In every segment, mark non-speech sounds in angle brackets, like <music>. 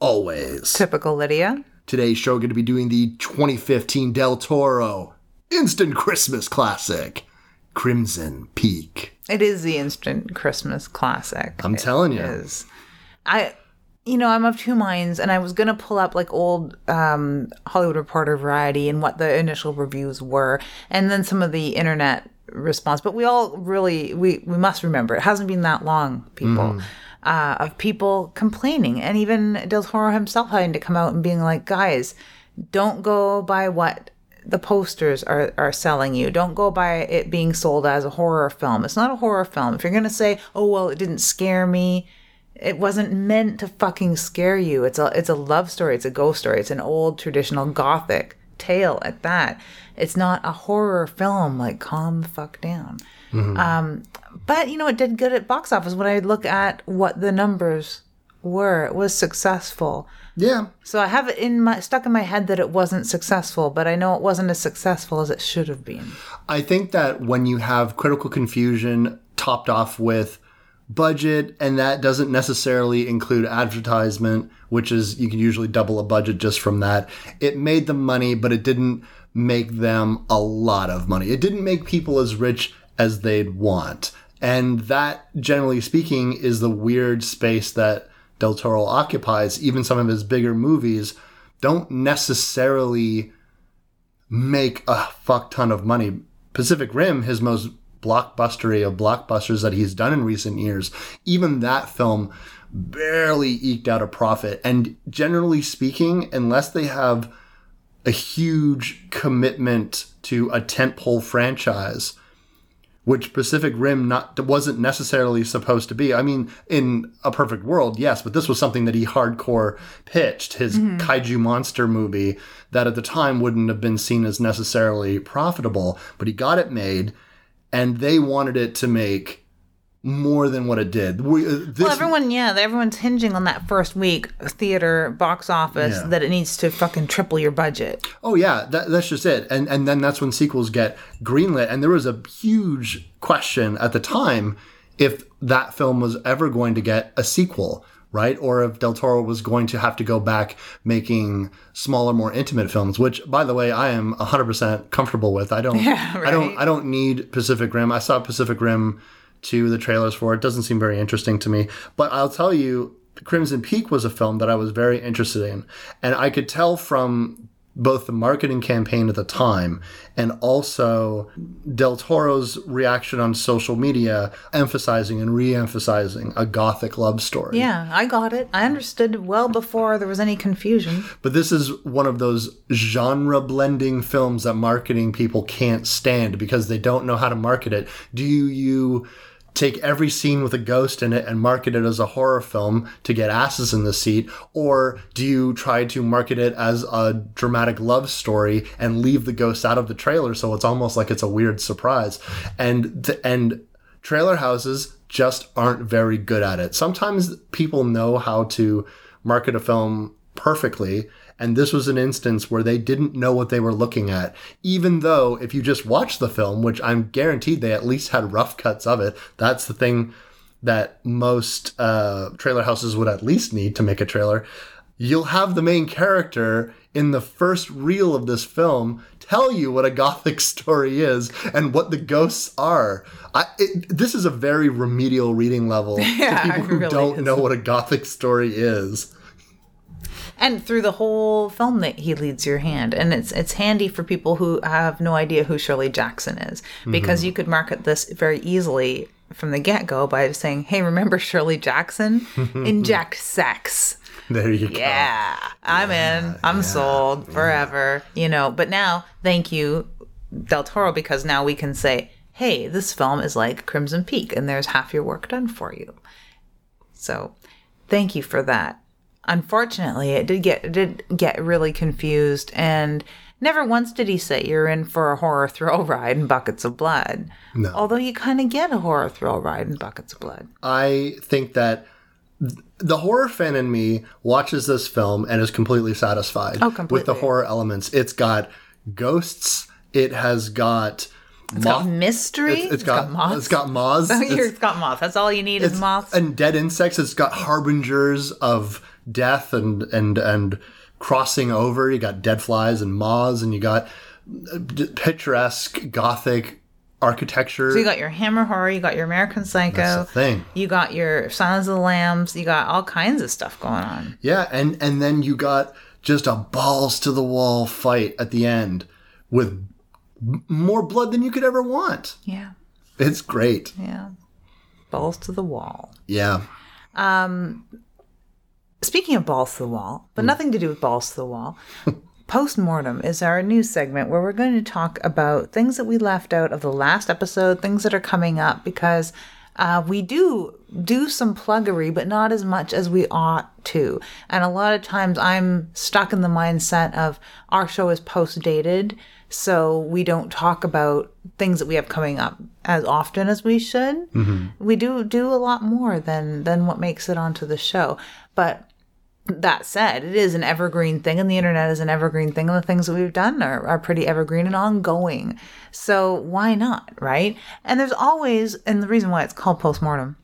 always. Typical Lydia. Today's show going to be doing the 2015 Del Toro instant Christmas classic, Crimson Peak. It is the instant Christmas classic. I'm telling you. It is. I, you know, I'm of two minds, and I was gonna pull up like old um, Hollywood Reporter Variety and what the initial reviews were, and then some of the internet response. But we all really we we must remember it hasn't been that long, people. Uh, of people complaining, and even Del Toro himself having to come out and being like, "Guys, don't go by what the posters are, are selling you. Don't go by it being sold as a horror film. It's not a horror film. If you're going to say, oh, well, it didn't scare me, it wasn't meant to fucking scare you. It's a, it's a love story. It's a ghost story. It's an old traditional gothic tale at that. It's not a horror film. Like, calm the fuck down. Um, but, you know, it did good at box office. When I look at what the numbers were, it was successful. Yeah. So I have it in my stuck in my head that it wasn't successful, but I know it wasn't as successful as it should have been. I think that when you have critical confusion topped off with budget, and that doesn't necessarily include advertisement, which is you can usually double a budget just from that, it made them money, but it didn't make them a lot of money. It didn't make people as rich as they'd want. And that, generally speaking, is the weird space that Del Toro occupies. Even some of his bigger movies don't necessarily make a fuck ton of money. Pacific Rim, his most blockbustery of blockbusters that he's done in recent years, even that film barely eked out a profit. And generally speaking, unless they have a huge commitment to a tentpole franchise, which Pacific Rim not wasn't necessarily supposed to be. I mean, in a perfect world, yes, but this was something that he hardcore pitched, his mm-hmm. kaiju monster movie that at the time wouldn't have been seen as necessarily profitable, but he got it made and they wanted it to make more than what it did. We, uh, this, Well, everyone, yeah, everyone's hinging on that first week theater box office Yeah. that it needs to fucking triple your budget. Oh yeah, that, that's just it. And and then that's when sequels get greenlit. And there was a huge question at the time if that film was ever going to get a sequel, right? Or if Del Toro was going to have to go back making smaller, more intimate films. Which, by the way, I am hundred percent comfortable with. I don't. <laughs> Yeah, right? I don't. I don't need Pacific Rim. I saw Pacific Rim two, the trailers for it. Doesn't seem very interesting to me. But I'll tell you, Crimson Peak was a film that I was very interested in. And I could tell from both the marketing campaign at the time and also Del Toro's reaction on social media, emphasizing and re emphasizing a gothic love story. Yeah, I got it. I understood well before there was any confusion. But this is one of those genre blending films that marketing people can't stand because they don't know how to market it. Do you take every scene with a ghost in it and market it as a horror film to get asses in the seat? Or do you try to market it as a dramatic love story and leave the ghost out of the trailer so it's almost like it's a weird surprise? And, th- and trailer houses just aren't very good at it. Sometimes people know how to market a film perfectly. And this was an instance where they didn't know what they were looking at. Even though, if you just watch the film, which I'm guaranteed they at least had rough cuts of it, that's the thing that most uh, trailer houses would at least need to make a trailer. You'll have the main character in the first reel of this film tell you what a <laughs> gothic story is and what the ghosts are. I, it, this is a very remedial reading level <laughs> Yeah, to people who really don't is. know what a gothic story is. And through the whole film that he leads your hand. And it's it's handy for people who have no idea who Shirley Jackson is. Mm-hmm. Because you could market this very easily from the get go by saying, Hey, remember Shirley Jackson? Inject <laughs> sex. There you go. Yeah, I'm in. I'm sold forever. You know, but now, thank you, Del Toro, because now we can say, hey, this film is like Crimson Peak, and there's half your work done for you. So, thank you for that. Unfortunately, it did get it did get really confused, and never once did he say you're in for a horror thrill ride in buckets of blood. No. Although you kind of get a horror thrill ride in buckets of blood. I think that the horror fan in me watches this film and is completely satisfied Oh, completely. with the horror elements. It's got ghosts. It has got It's got mystery. It's, it's got, moths. it's got moths. <laughs> It's- it's got moths. That's all you need is it's- moths. and dead insects. It's got harbingers of death and and and crossing over. You got dead flies and moths, and you got uh, picturesque gothic architecture. So you got your Hammer horror, you got your American Psycho, That's the thing. you got your Silence of the Lambs, you got all kinds of stuff going on. Yeah, and and then you got just a balls to the wall fight at the end with more blood than you could ever want. Yeah, It's great. yeah. Balls to the wall. Yeah. Speaking of balls to the wall, but nothing to do with balls to the wall. <laughs> Post mortem is our new segment where we're going to talk about things that we left out of the last episode, things that are coming up, because uh, we do do some pluggery, but not as much as we ought to. And a lot of times I'm stuck in the mindset of our show is post dated, so we don't talk about things that we have coming up as often as we should. We do do a lot more than than what makes it onto the show, but that said, it is an evergreen thing, and the internet is an evergreen thing, and the things that we've done are, are pretty evergreen and ongoing. So why not, right? And there's always, and the reason why it's called postmortem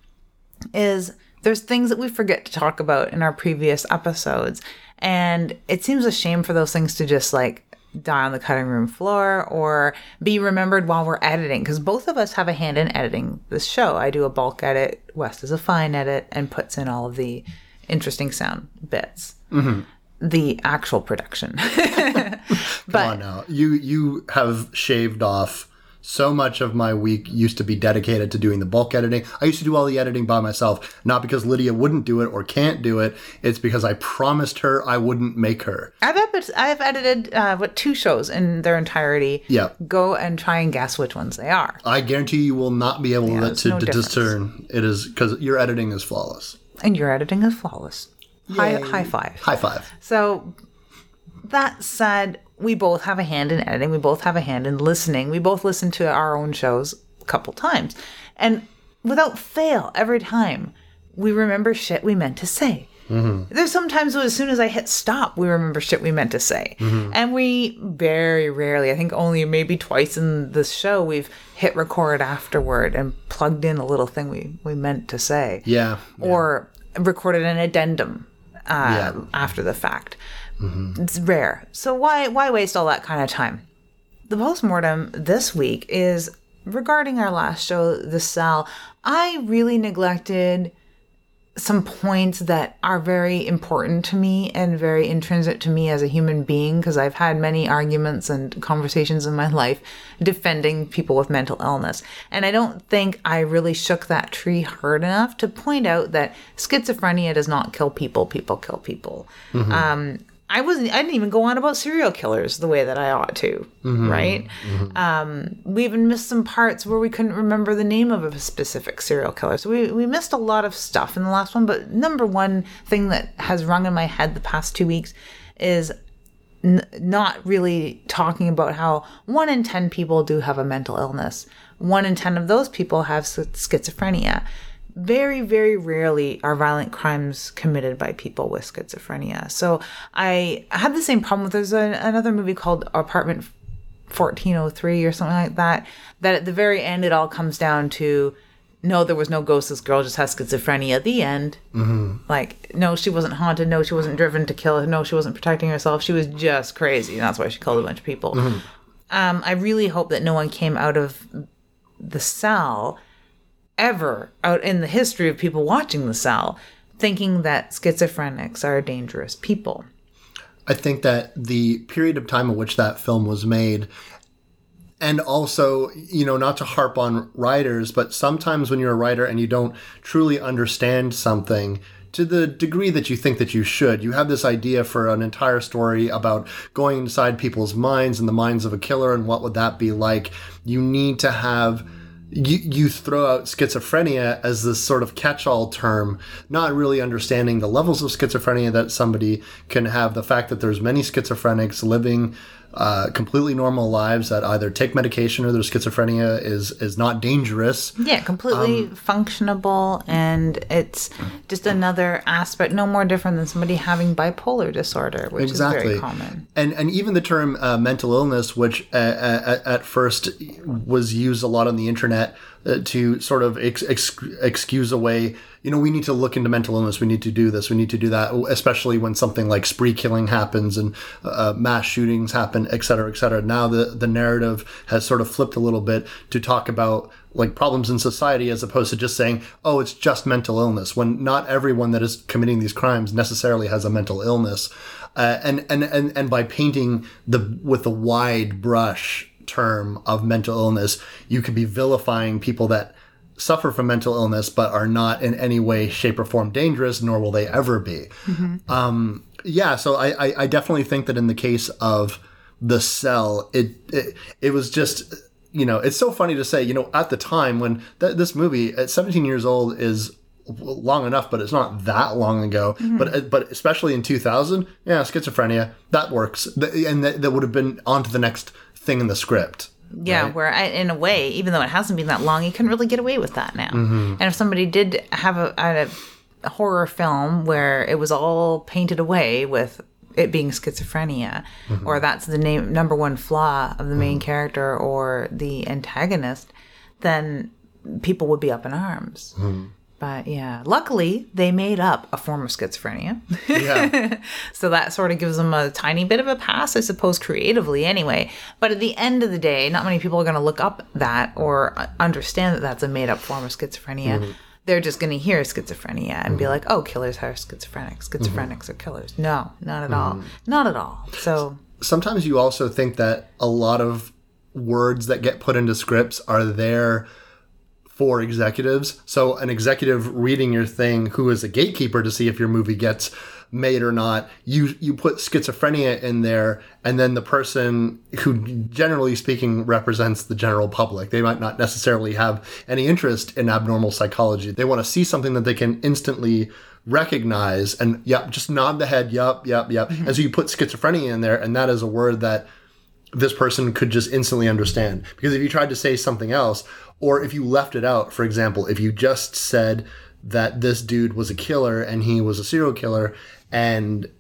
is there's things that we forget to talk about in our previous episodes, and it seems a shame for those things to just like die on the cutting room floor or be remembered while we're editing because both of us have a hand in editing this show. I do a bulk edit, Wes does a fine edit, and puts in all of the interesting sound bits. The actual production. <laughs> Come on now. You you have shaved off so much of my week used to be dedicated to doing the bulk editing. I used to do all the editing by myself, not because Lydia wouldn't do it or can't do it. It's because I promised her I wouldn't make her. I've I've edited uh, what two shows in their entirety. Yeah. Go and try and guess which ones they are. I guarantee you will not be able to, to, no to discern. It is because your editing is flawless. And your editing is flawless. High high five. High five. So that said, we both have a hand in editing. We both have a hand in listening. We both listen to our own shows a couple times. And without fail, every time we remember shit we meant to say. Mm-hmm. There's sometimes as soon as I hit stop, we remember shit we meant to say. Mm-hmm. And we very rarely, I think only maybe twice in the show, we've hit record afterward and plugged in a little thing we, we meant to say Yeah. or recorded an addendum uh, Yeah. after the fact. Mm-hmm. It's rare. So why why waste all that kind of time? The postmortem this week is regarding our last show, The Cell. I really neglected some points that are very important to me and very intrinsic to me as a human being because I've had many arguments and conversations in my <laughs> life defending people with mental illness. And I don't think I really shook that tree hard enough to point out that schizophrenia does not kill people, people kill people. Um, I wasn't. I didn't even go on about serial killers the way that I ought to, right? Um, we even missed some parts where we couldn't remember the name of a specific serial killer. So we we missed a lot of stuff in the last one. But number one thing that has rung in my head the past two weeks is n- not really talking about how one in 10 people do have a mental illness. One in 10 of those people have sch- schizophrenia. Very, very rarely are violent crimes committed by people with schizophrenia. So I had the same problem with there's a, another movie called Apartment 1403 or something like that, that at the very end it all comes down to no, there was no ghost. This girl just has schizophrenia. At the end, like, no, she wasn't haunted. No, she wasn't driven to kill. No, she wasn't protecting herself. She was just crazy. And that's why she killed a bunch of people. Um, I really hope that no one came out of the cell ever out in the history of people watching the cell thinking that schizophrenics are dangerous people. I think that the period of time in which that film was made, and also, you know, not to harp on writers, but sometimes when you're a writer and you don't truly understand something to the degree that you think that you should, you have this idea for an entire story about going inside people's minds and the minds of a killer and what would that be like. You need to have you, you throw out schizophrenia as this sort of catch-all term, not really understanding the levels of schizophrenia that somebody can have. The fact that there's many schizophrenics living uh, completely normal lives that either take medication or their schizophrenia is is not dangerous. Yeah, completely Um, functionable, and it's just another aspect, no more different than somebody having bipolar disorder, which is very common. And and even the term uh, mental illness, which uh, uh, at first was used a lot on the internet uh, to sort of ex- ex- excuse away. You know, we need to look into mental illness. We need to do this. We need to do that. Especially when something like spree killing happens and uh, mass shootings happen, et cetera, et cetera. Now the the narrative has sort of flipped a little bit to talk about like problems in society as opposed to just saying, oh, it's just mental illness. When not everyone that is committing these crimes necessarily has a mental illness. Uh, and, and, and, and by painting the, with the wide brush term of mental illness, you could be vilifying people that suffer from mental illness but are not in any way, shape, or form dangerous, nor will they ever be. Um, yeah, so I, I, I definitely think that in the case of the cell, it, it it was just you know it's so funny to say you know at the time when th- this movie at 17 years old is long enough, but it's not that long ago. But but especially in 2000, yeah, schizophrenia that works, and that, that would have been on to the next thing in the script. Yeah, where I, in a way, even though it hasn't been that long, you couldn't really get away with that now. Mm-hmm. And if somebody did have a, a, a horror film where it was all painted away with it being schizophrenia, Mm-hmm. or that's the name number one flaw of the main character or the antagonist, then people would be up in arms. Mm-hmm. But yeah, luckily they made up a form of schizophrenia. Yeah, <laughs> So that sort of gives them a tiny bit of a pass, I suppose, creatively anyway. But at the end of the day, not many people are going to look up that or uh, understand that that's a made up form of schizophrenia. Mm-hmm. They're just going to hear schizophrenia and be mm-hmm. like, oh, killers are schizophrenic. Mm-hmm. Schizophrenics are killers. No, not at all. Not at all. So, sometimes you also think that a lot of words that get put into scripts are there for executives. So an executive reading your thing who is a gatekeeper to see if your movie gets made or not, you you put schizophrenia in there and then the person who generally speaking represents the general public. They might not necessarily have any interest in abnormal psychology. They want to see something that they can instantly recognize and yep, just nod the head, yep, yep, yep. Mm-hmm. And so you put schizophrenia in there and that is a word that this person could just instantly understand. Because if you tried to say something else, or if you left it out, for example, if you just said that this dude was a killer and he was a serial killer, and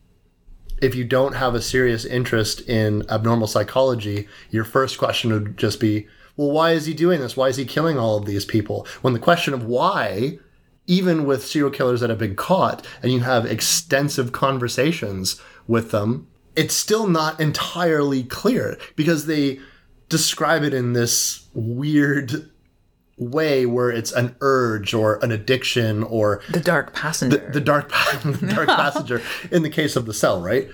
if you don't have a serious interest in abnormal psychology, your first question would just be, well, why is he doing this? Why is he killing all of these people? When the question of why, even with serial killers that have been caught and you have extensive conversations with them, it's still not entirely clear because they describe it in this weird way where it's an urge or an addiction or the dark passenger. the dark the dark <laughs> <laughs> passenger in the case of the cell right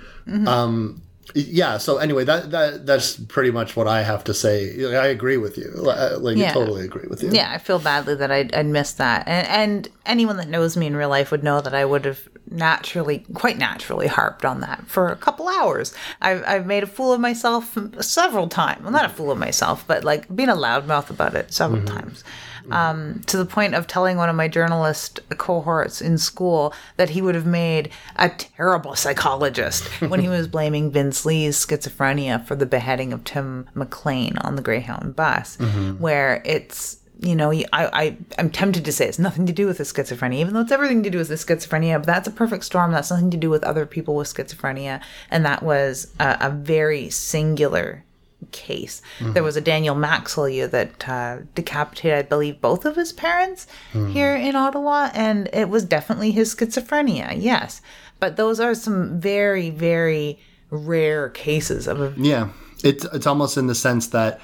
um yeah so anyway that that that's pretty much what i have to say i agree with you like I Yeah. totally agree with you Yeah, I feel badly that I'd, I'd missed that. And, and anyone that knows me in real life would know that I would have naturally, quite naturally, harped on that for a couple hours. I've, I've made a fool of myself several times. Well, not a fool of myself, but like being a loudmouth about it several times. Um, to the point of telling one of my journalist cohorts in school that he would have made a terrible psychologist <laughs> when he was blaming Vince Li's schizophrenia for the beheading of Tim McLean on the Greyhound bus, where it's you know, I, I, I'm tempted to say it's nothing to do with the schizophrenia, even though it's everything to do with the schizophrenia. But that's a perfect storm. That's nothing to do with other people with schizophrenia. And that was a, a very singular case. There was a Daniel Maxwell that uh, decapitated, I believe, both of his parents here in Ottawa. And it was definitely his schizophrenia, yes. But those are some very, very rare cases of a yeah it's it's almost in the sense that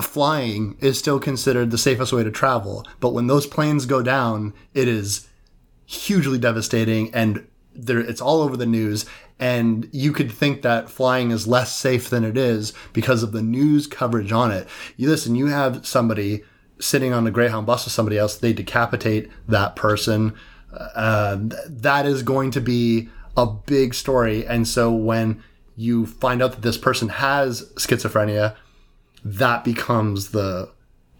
flying is still considered the safest way to travel but when those planes go down it is hugely devastating and there it's all over the news and you could think that flying is less safe than it is because of the news coverage on it. You listen you have somebody sitting on a greyhound bus with somebody else they decapitate that person. Uh, that is going to be a big story and so when you find out that this person has schizophrenia that becomes the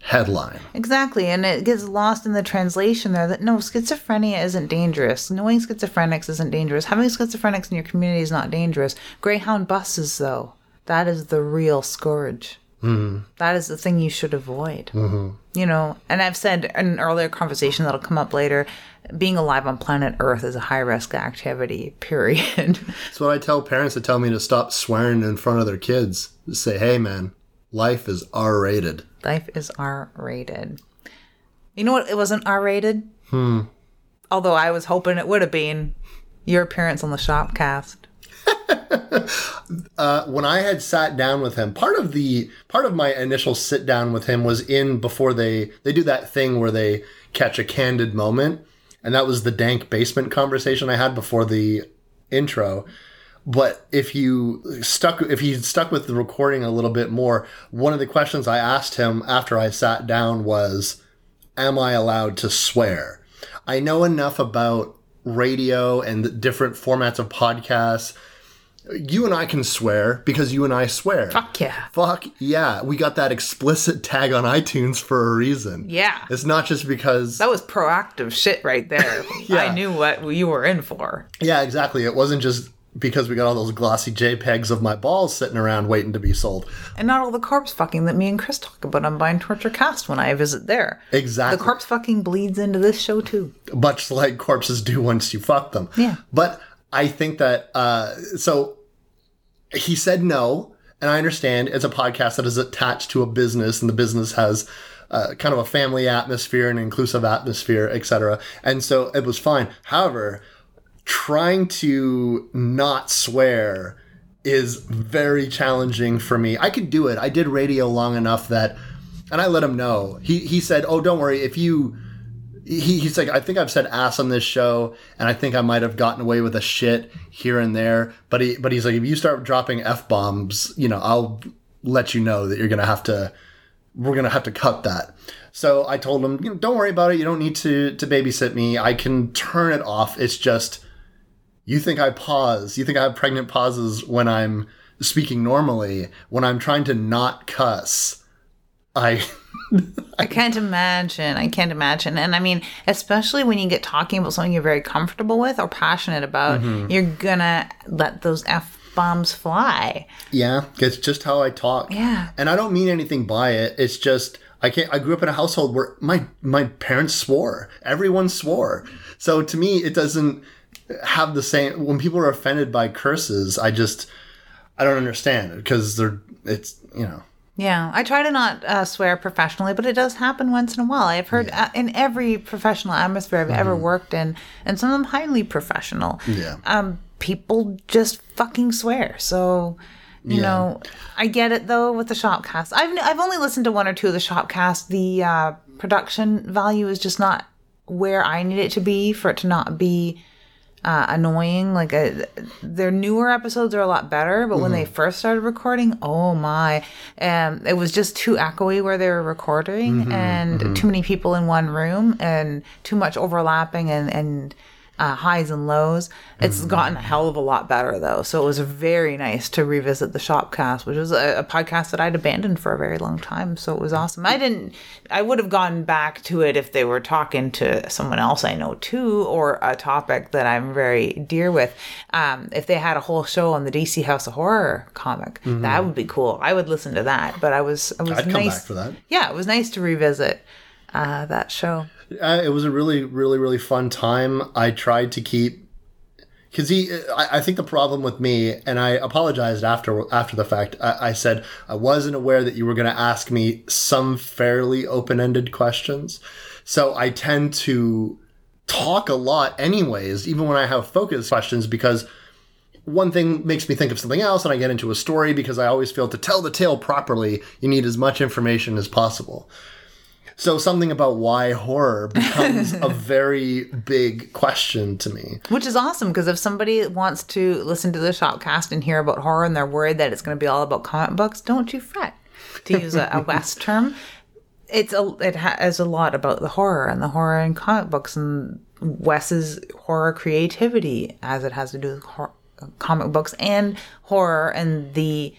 headline. Exactly, and it gets lost in the translation there that no, schizophrenia isn't dangerous. Knowing schizophrenics isn't dangerous. Having schizophrenics in your community is not dangerous. Greyhound buses, though, that is the real scourge. Mm. That is the thing you should avoid. Mm-hmm. You know, and I've said in an earlier conversation that'll come up later being alive on planet Earth is a high risk activity, <laughs> period. That's what I tell parents that tell me to stop swearing in front of their kids. Just say, hey, man, life is R rated. Life is R rated. You know what? It wasn't R rated. Hmm. Although I was hoping it would have been your appearance on the Shopcast. <laughs> uh, when I had sat down with him, part of the part of my initial sit down with him was in before they they do that thing where they catch a candid moment, and that was the dank basement conversation I had before the intro. But if you stuck, if he stuck with the recording a little bit more, one of the questions I asked him after I sat down was, "Am I allowed to swear?" I know enough about radio and the different formats of podcasts. You and I can swear because you and I swear. Fuck yeah. Fuck yeah. We got that explicit tag on iTunes for a reason. Yeah. It's not just because. That was proactive shit right there. <laughs> Yeah. I knew what you were in for. Yeah, exactly. It wasn't just because we got all those glossy JPEGs of my balls sitting around waiting to be sold. And not all the corpse fucking that me and Chris talk about on Bind Torture Cast when I visit there. Exactly. The corpse fucking bleeds into this show too. Much like corpses do once you fuck them. Yeah. But I think that, uh, so he said no. And I understand it's a podcast that is attached to a business and the business has uh, kind of a family atmosphere and inclusive atmosphere, etc. And so it was fine. However, trying to not swear is very challenging for me. I could do it. I did radio long enough that, and I let him know. He he said, "Oh, don't worry. If you," he, he's like, "I think I've said ass on this show, and I think I might have gotten away with a shit here and there." But he but he's like, if you start dropping f bombs, you know, I'll let you know that you're gonna have to. We're gonna have to cut that. So I told him, don't worry about it. You don't need to to babysit me. I can turn it off. It's just you think I pause. You think I have pregnant pauses when I'm speaking normally. When I'm trying to not cuss, I. <laughs> I can't imagine. I can't imagine. And I mean, especially when you get talking about something you're very comfortable with or passionate about, Mm-hmm. you're gonna let those F bombs fly. Yeah, it's just how I talk. Yeah. And I don't mean anything by it. It's just I can't I grew up in a household where my my parents swore. Everyone swore. So to me it doesn't have the same when people are offended by curses, I just I don't understand because they're it's, you know. Yeah, I try to not uh, swear professionally, but it does happen once in a while. I've heard uh, in every professional atmosphere I've ever worked in, and some of them highly professional. Mm-hmm. Yeah. Um, people just fucking swear. So, you Yeah. know, I get it though with the Shopcast. I've I've only listened to one or two of the Shopcast. The uh, production value is just not where I need it to be for it to not be uh, annoying. Like uh, their newer episodes are a lot better, but when they first started recording, oh my, um, it was just too echoey where they were recording, and too many people in one room, and too much overlapping and and. Uh, highs and lows. It's gotten a hell of a lot better though, so it was very nice to revisit the Shopcast, which was a, a podcast that I'd abandoned for a very long time. So it was awesome. I didn't. I would have gone back to it if they were talking to someone else I know too, or a topic that I'm very dear with. Um, if they had a whole show on the DC House of Horror comic, that would be cool. I would listen to that. But I was, I was I'd come nice back for that. Yeah, it was nice to revisit uh, that show. Uh, it was a really, really, really fun time. I tried to keep because he. I, I think the problem with me, and I apologized after after the fact. I, I said I wasn't aware that you were going to ask me some fairly open ended questions, so I tend to talk a lot, anyways, even when I have focused questions, because one thing makes me think of something else and I get into a story because I always feel to tell the tale properly, you need as much information as possible. So something about why horror becomes a <laughs> very big question to me. Which is awesome because if somebody wants to listen to the Shopcast and hear about horror and they're worried that it's going to be all about comic books, don't you fret. To use a, a Wes <laughs> term, it's a it has a lot about the horror and the horror in comic books and Wes's horror creativity as it has to do with hor- comic books and horror and the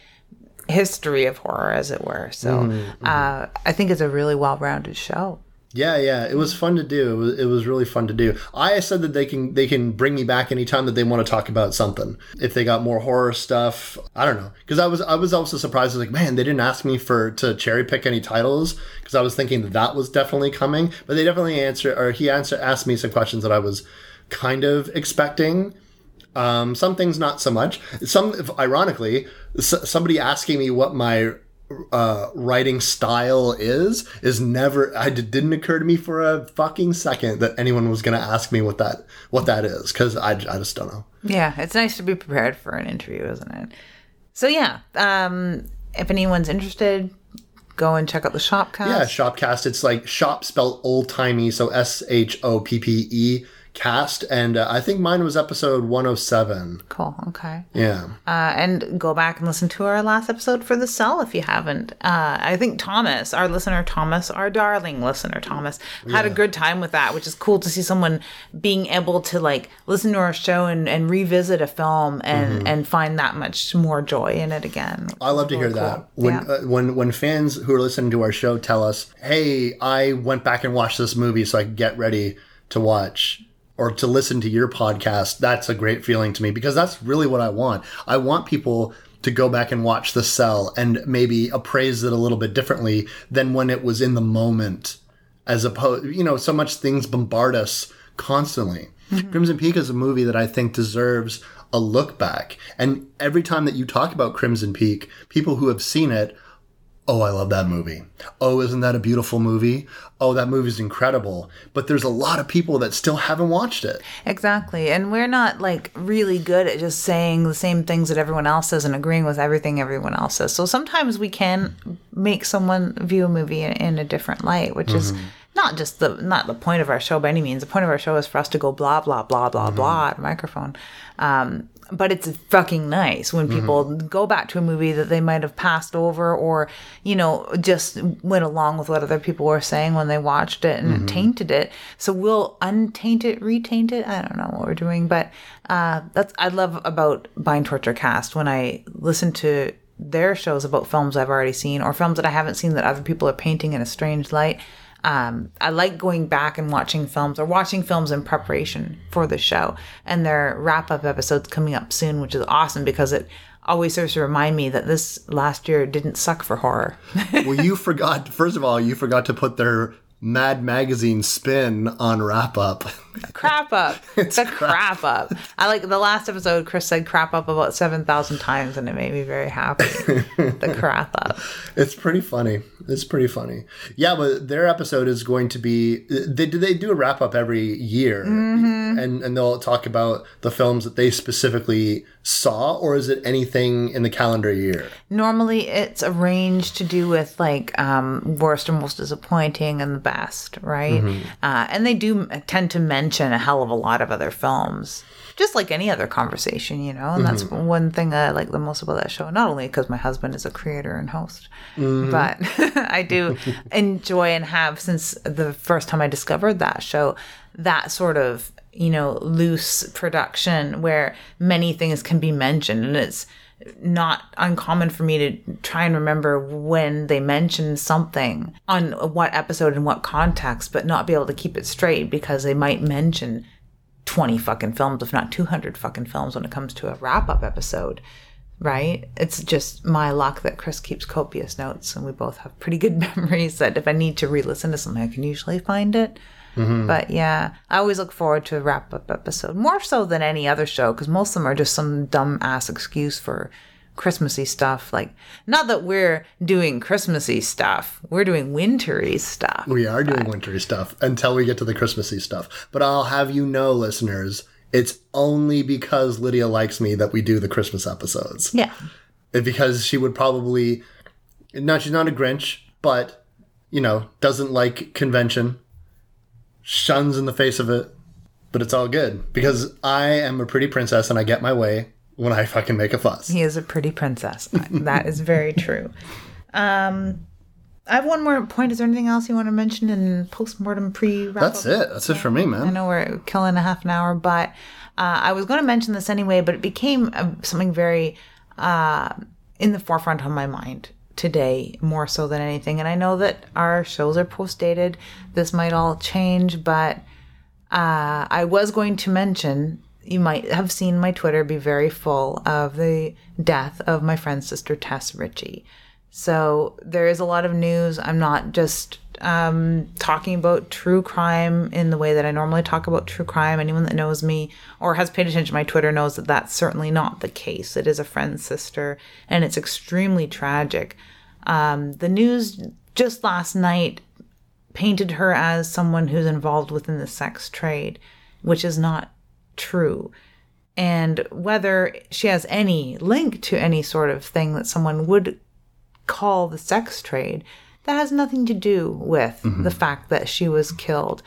history of horror, as it were. So Mm-hmm, uh, I think it's a really well-rounded show. Yeah, yeah, it was fun to do. It was, it was really fun to do. I said that they can they can bring me back anytime that they want to talk about something. If they got more horror stuff, I don't know. Because I was I was also surprised. I was like, man, they didn't ask me for to cherry pick any titles because I was thinking that that was definitely coming. But they definitely answered or he answered asked me some questions that I was kind of expecting. Um, some things not so much. Some, ironically, s- somebody asking me what my uh, writing style is is never. I didn't occur to me for a fucking second that anyone was going to ask me what that what that is because I, I just don't know. Yeah, it's nice to be prepared for an interview, isn't it? So yeah, um, if anyone's interested, go and check out the Shopcast. Yeah, Shopcast. It's like shop spelled old timey, so S H O P P E cast, and uh, I think mine was episode one hundred seven. Cool. Okay. Yeah. Uh, and go back and listen to our last episode for the cell if you haven't. Uh, I think Thomas, our listener Thomas, our darling listener Thomas, had a good time with that, which is cool to see someone being able to like listen to our show and, and revisit a film and and find that much more joy in it again. I love to hear really that. When Yeah. uh, when when fans who are listening to our show tell us, "Hey, I went back and watched this movie so I could get ready to watch or to listen to your podcast," that's a great feeling to me because that's really what I want. I want people to go back and watch The Cell and maybe appraise it a little bit differently than when it was in the moment as opposed you know so much things bombard us constantly. Mm-hmm. Crimson peak is a movie that i think deserves a look back. And every time that you talk about crimson peak people who have seen it oh i love that movie oh isn't that a beautiful movie oh that movie's incredible but there's a lot of people that still haven't watched it Exactly. And we're not like really good at just saying the same things that everyone else says and agreeing with everything everyone else says. So sometimes we can make someone view a movie in, in a different light, which is not just the not the point of our show by any means. The point of our show is for us to go blah blah blah blah blah at a microphone. Um, but it's fucking nice when people go back to a movie that they might have passed over or, you know, just went along with what other people were saying when they watched it and tainted it. So we'll untaint it, retaint it. I don't know what we're doing, but uh, that's I love about Bind Torture Cast when I listen to their shows about films I've already seen or films that I haven't seen that other people are painting in a strange light. Um, I like going back and watching films or watching films in preparation for the show. And their wrap up episode's coming up soon, which is awesome because it always serves to remind me that this last year didn't suck for horror. <laughs> well you forgot first of all you forgot to put their mad magazine spin on wrap up <laughs> crap up. <laughs> it's the crap. up. I like the last episode, Chris said crap up about 7,000 times and it made me very happy. <laughs> the crap up. It's pretty funny. It's pretty funny. Yeah, but their episode is going to be they do they do a wrap up every year, and and they'll talk about the films that they specifically saw, or is it anything in the calendar year? Normally it's arranged to do with like um, worst or most disappointing and the best, right? Uh, and they do tend to mention a hell of a lot of other films. Just like any other conversation, you know, and that's mm-hmm. one thing I like the most about that show. Not only because my husband is a creator and host, mm-hmm. but <laughs> I do enjoy and have since the first time I discovered that show, that sort of you know loose production where many things can be mentioned, and it's not uncommon for me to try and remember when they mention something on what episode and what context, but not be able to keep it straight because they might mention 20 fucking films, if not 200 fucking films when it comes to a wrap up episode. Right? It's just my luck that Chris keeps copious notes and we both have pretty good <laughs> memories that if I need to re listen to something, I can usually find it. Mm-hmm. But yeah, I always look forward to a wrap up episode more so than any other show because most of them are just some dumb ass excuse for Christmassy stuff. Like, not that we're doing Christmassy stuff, we're doing wintry stuff. We are doing wintry stuff until we get to the Christmassy stuff. But I'll have you know, listeners, it's only because Lydia likes me that we do the Christmas episodes. Yeah. because she would probably not she's not a grinch but you know doesn't like convention shuns in the face of it but it's all good because i am a pretty princess and i get my way when i fucking make a fuss He is a pretty princess. that is very true. Um, I have one more point. Is there anything else you want to mention in postmortem pre wrap that's it that's it for me man. I know we're killing a half an hour, but uh, I was going to mention this anyway, but it became uh, something very uh, in the forefront of my mind today more so than anything. And I know that our shows are post dated. This might all change, but uh, I was going to mention you might have seen my Twitter be very full of the death of my friend's sister, Tess Richey. So there is a lot of news. I'm not just um, talking about true crime in the way that I normally talk about true crime. Anyone that knows me or has paid attention to my Twitter knows that that's certainly not the case. It is a friend's sister, and it's extremely tragic. Um, the news just last night painted her as someone who's involved within the sex trade, which is not true. And whether she has any link to any sort of thing that someone would call the sex trade, that has nothing to do with mm-hmm. the fact that she was killed.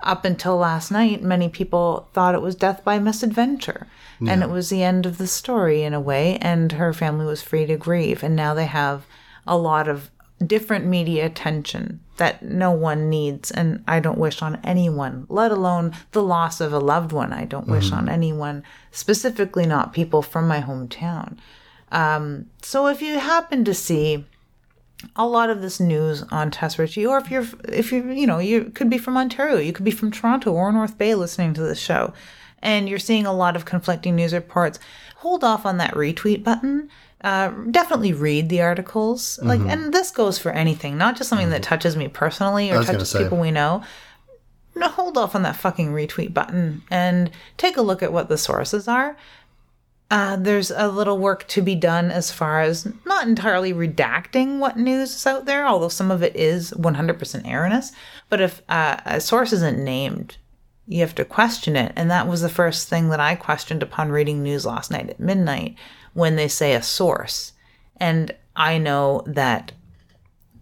Up until last night, many people thought it was death by misadventure. Yeah. And it was the end of the story in a way, and her family was free to grieve. And now they have a lot of different media attention that no one needs and I don't wish on anyone, let alone the loss of a loved one. I don't wish mm-hmm. on anyone, specifically not people from my hometown. Um, so if you happen to see a lot of this news on Tess Richey, or if you're, if you, you know, you could be from Ontario, you could be from Toronto or North Bay listening to this show, and you're seeing a lot of conflicting news reports, hold off on that retweet button uh, definitely read the articles. Like, mm-hmm. and this goes for anything, not just something mm-hmm. that touches me personally or touches people we know. No, hold off on that fucking retweet button and take a look at what the sources are. Uh, there's a little work to be done as far as not entirely redacting what news is out there, although some of it is 100% erroneous. But if uh, a source isn't named, you have to question it. And that was the first thing that I questioned upon reading news last night at midnight when they say a source. And I know that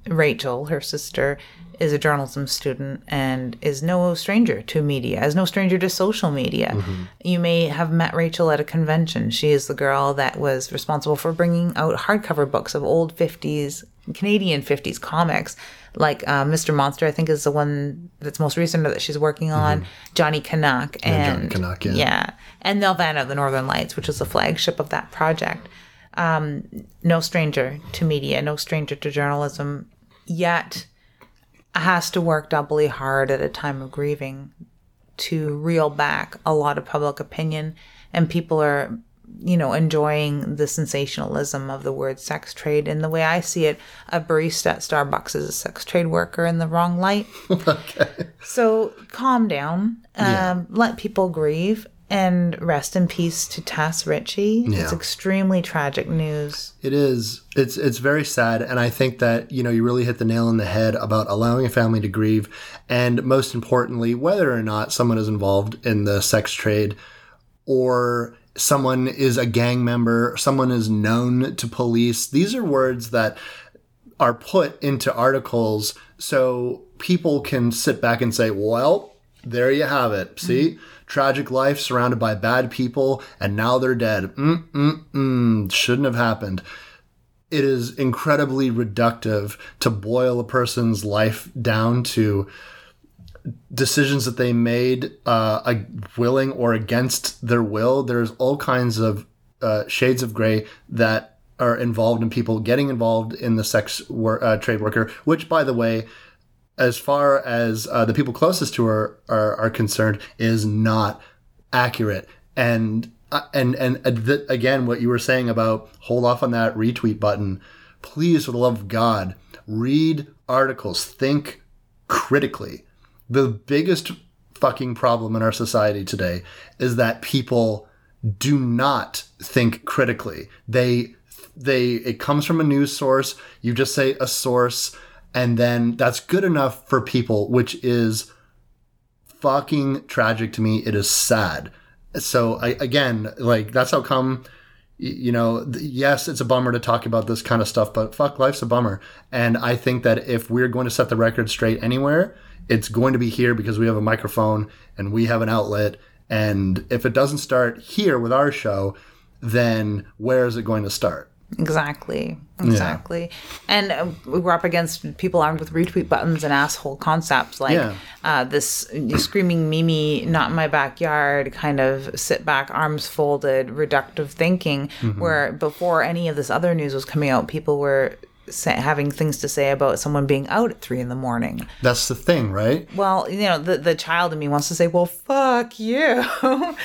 Rachel, her sister, is a journalism student and is no stranger to media, is no stranger to social media. Mm-hmm. You may have met Rachel at a convention. She is the girl that was responsible for bringing out hardcover books of old 50s, Canadian 50s comics. Like uh, Mr. Monster, I think is the one that's most recent that she's working on. Mm-hmm. Johnny Canuck and yeah, Johnny Canuck, yeah. yeah, and Nelvana, the Northern Lights, which is the flagship of that project. Um, no stranger to media, no stranger to journalism. Yet has to work doubly hard at a time of grieving to reel back a lot of public opinion. And people are you know enjoying the sensationalism of the word sex trade. And the way i see it a barista at starbucks is a sex trade worker in the wrong light. <laughs> Okay. So calm down. Um, yeah. let people grieve and rest in peace to Tess Richey. Yeah. It's extremely tragic news. It is. It's it's very sad, and I think that you know you really hit the nail on the head about allowing a family to grieve, and most importantly, whether or not someone is involved in the sex trade, or someone is a gang member, someone is known to police. These are words that are put into articles so people can sit back and say, "Well, there you have it. See." Mm-hmm tragic life surrounded by bad people, and now they're dead. Mm-mm-mm. Shouldn't have happened. It is incredibly reductive to boil a person's life down to decisions that they made uh, willing or against their will. There's all kinds of uh, shades of gray that are involved in people getting involved in the sex wor- uh, trade worker, which, by the way, as far as uh, the people closest to her are, are concerned, is not accurate. And uh, and and uh, th- again, what you were saying about hold off on that retweet button. Please, for the love of God, read articles. Think critically. The biggest fucking problem in our society today is that people do not think critically. They they it comes from a news source. You just say a source and then that's good enough for people, which is fucking tragic to me. It is sad. So I, again, like that's how come, you know, yes, it's a bummer to talk about this kind of stuff, but fuck, life's a bummer. And I think that if we're going to set the record straight anywhere, it's going to be here because we have a microphone and we have an outlet. And if it doesn't start here with our show, then where is it going to start? Exactly. Exactly. And uh, we're up against people armed with retweet buttons and asshole concepts like Yeah. uh, this screaming Mimi, not in my backyard, kind of sit back, arms folded, reductive thinking, Mm-hmm. where before any of this other news was coming out, people were sa- having things to say about someone being out at three in the morning. That's the thing, right? Well, you know, the, the child in me wants to say, well, fuck you.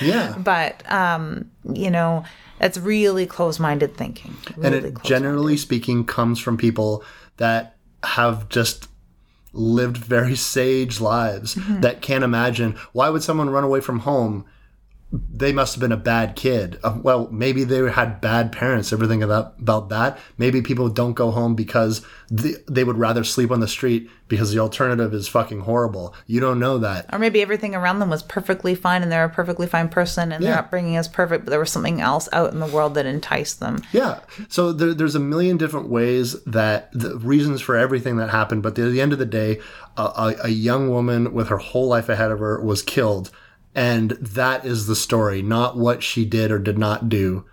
Yeah. <laughs> but, um, you know, it's really close minded thinking. Really and it generally speaking comes from people that have just lived very sage lives Mm-hmm. that can't imagine why would someone run away from home they must have been a bad kid Uh, well maybe they had bad parents everything about, about that maybe people don't go home because they, they would rather sleep on the street because the alternative is fucking horrible you don't know that Or maybe everything around them was perfectly fine and they're a perfectly fine person and their Yeah. upbringing is perfect, but there was something else out in the world that enticed them. Yeah. So there, there's a million different ways that the reasons for everything that happened, but at the end of the day, a, a, a young woman with her whole life ahead of her was killed, and that is the story, not what she did or did not do.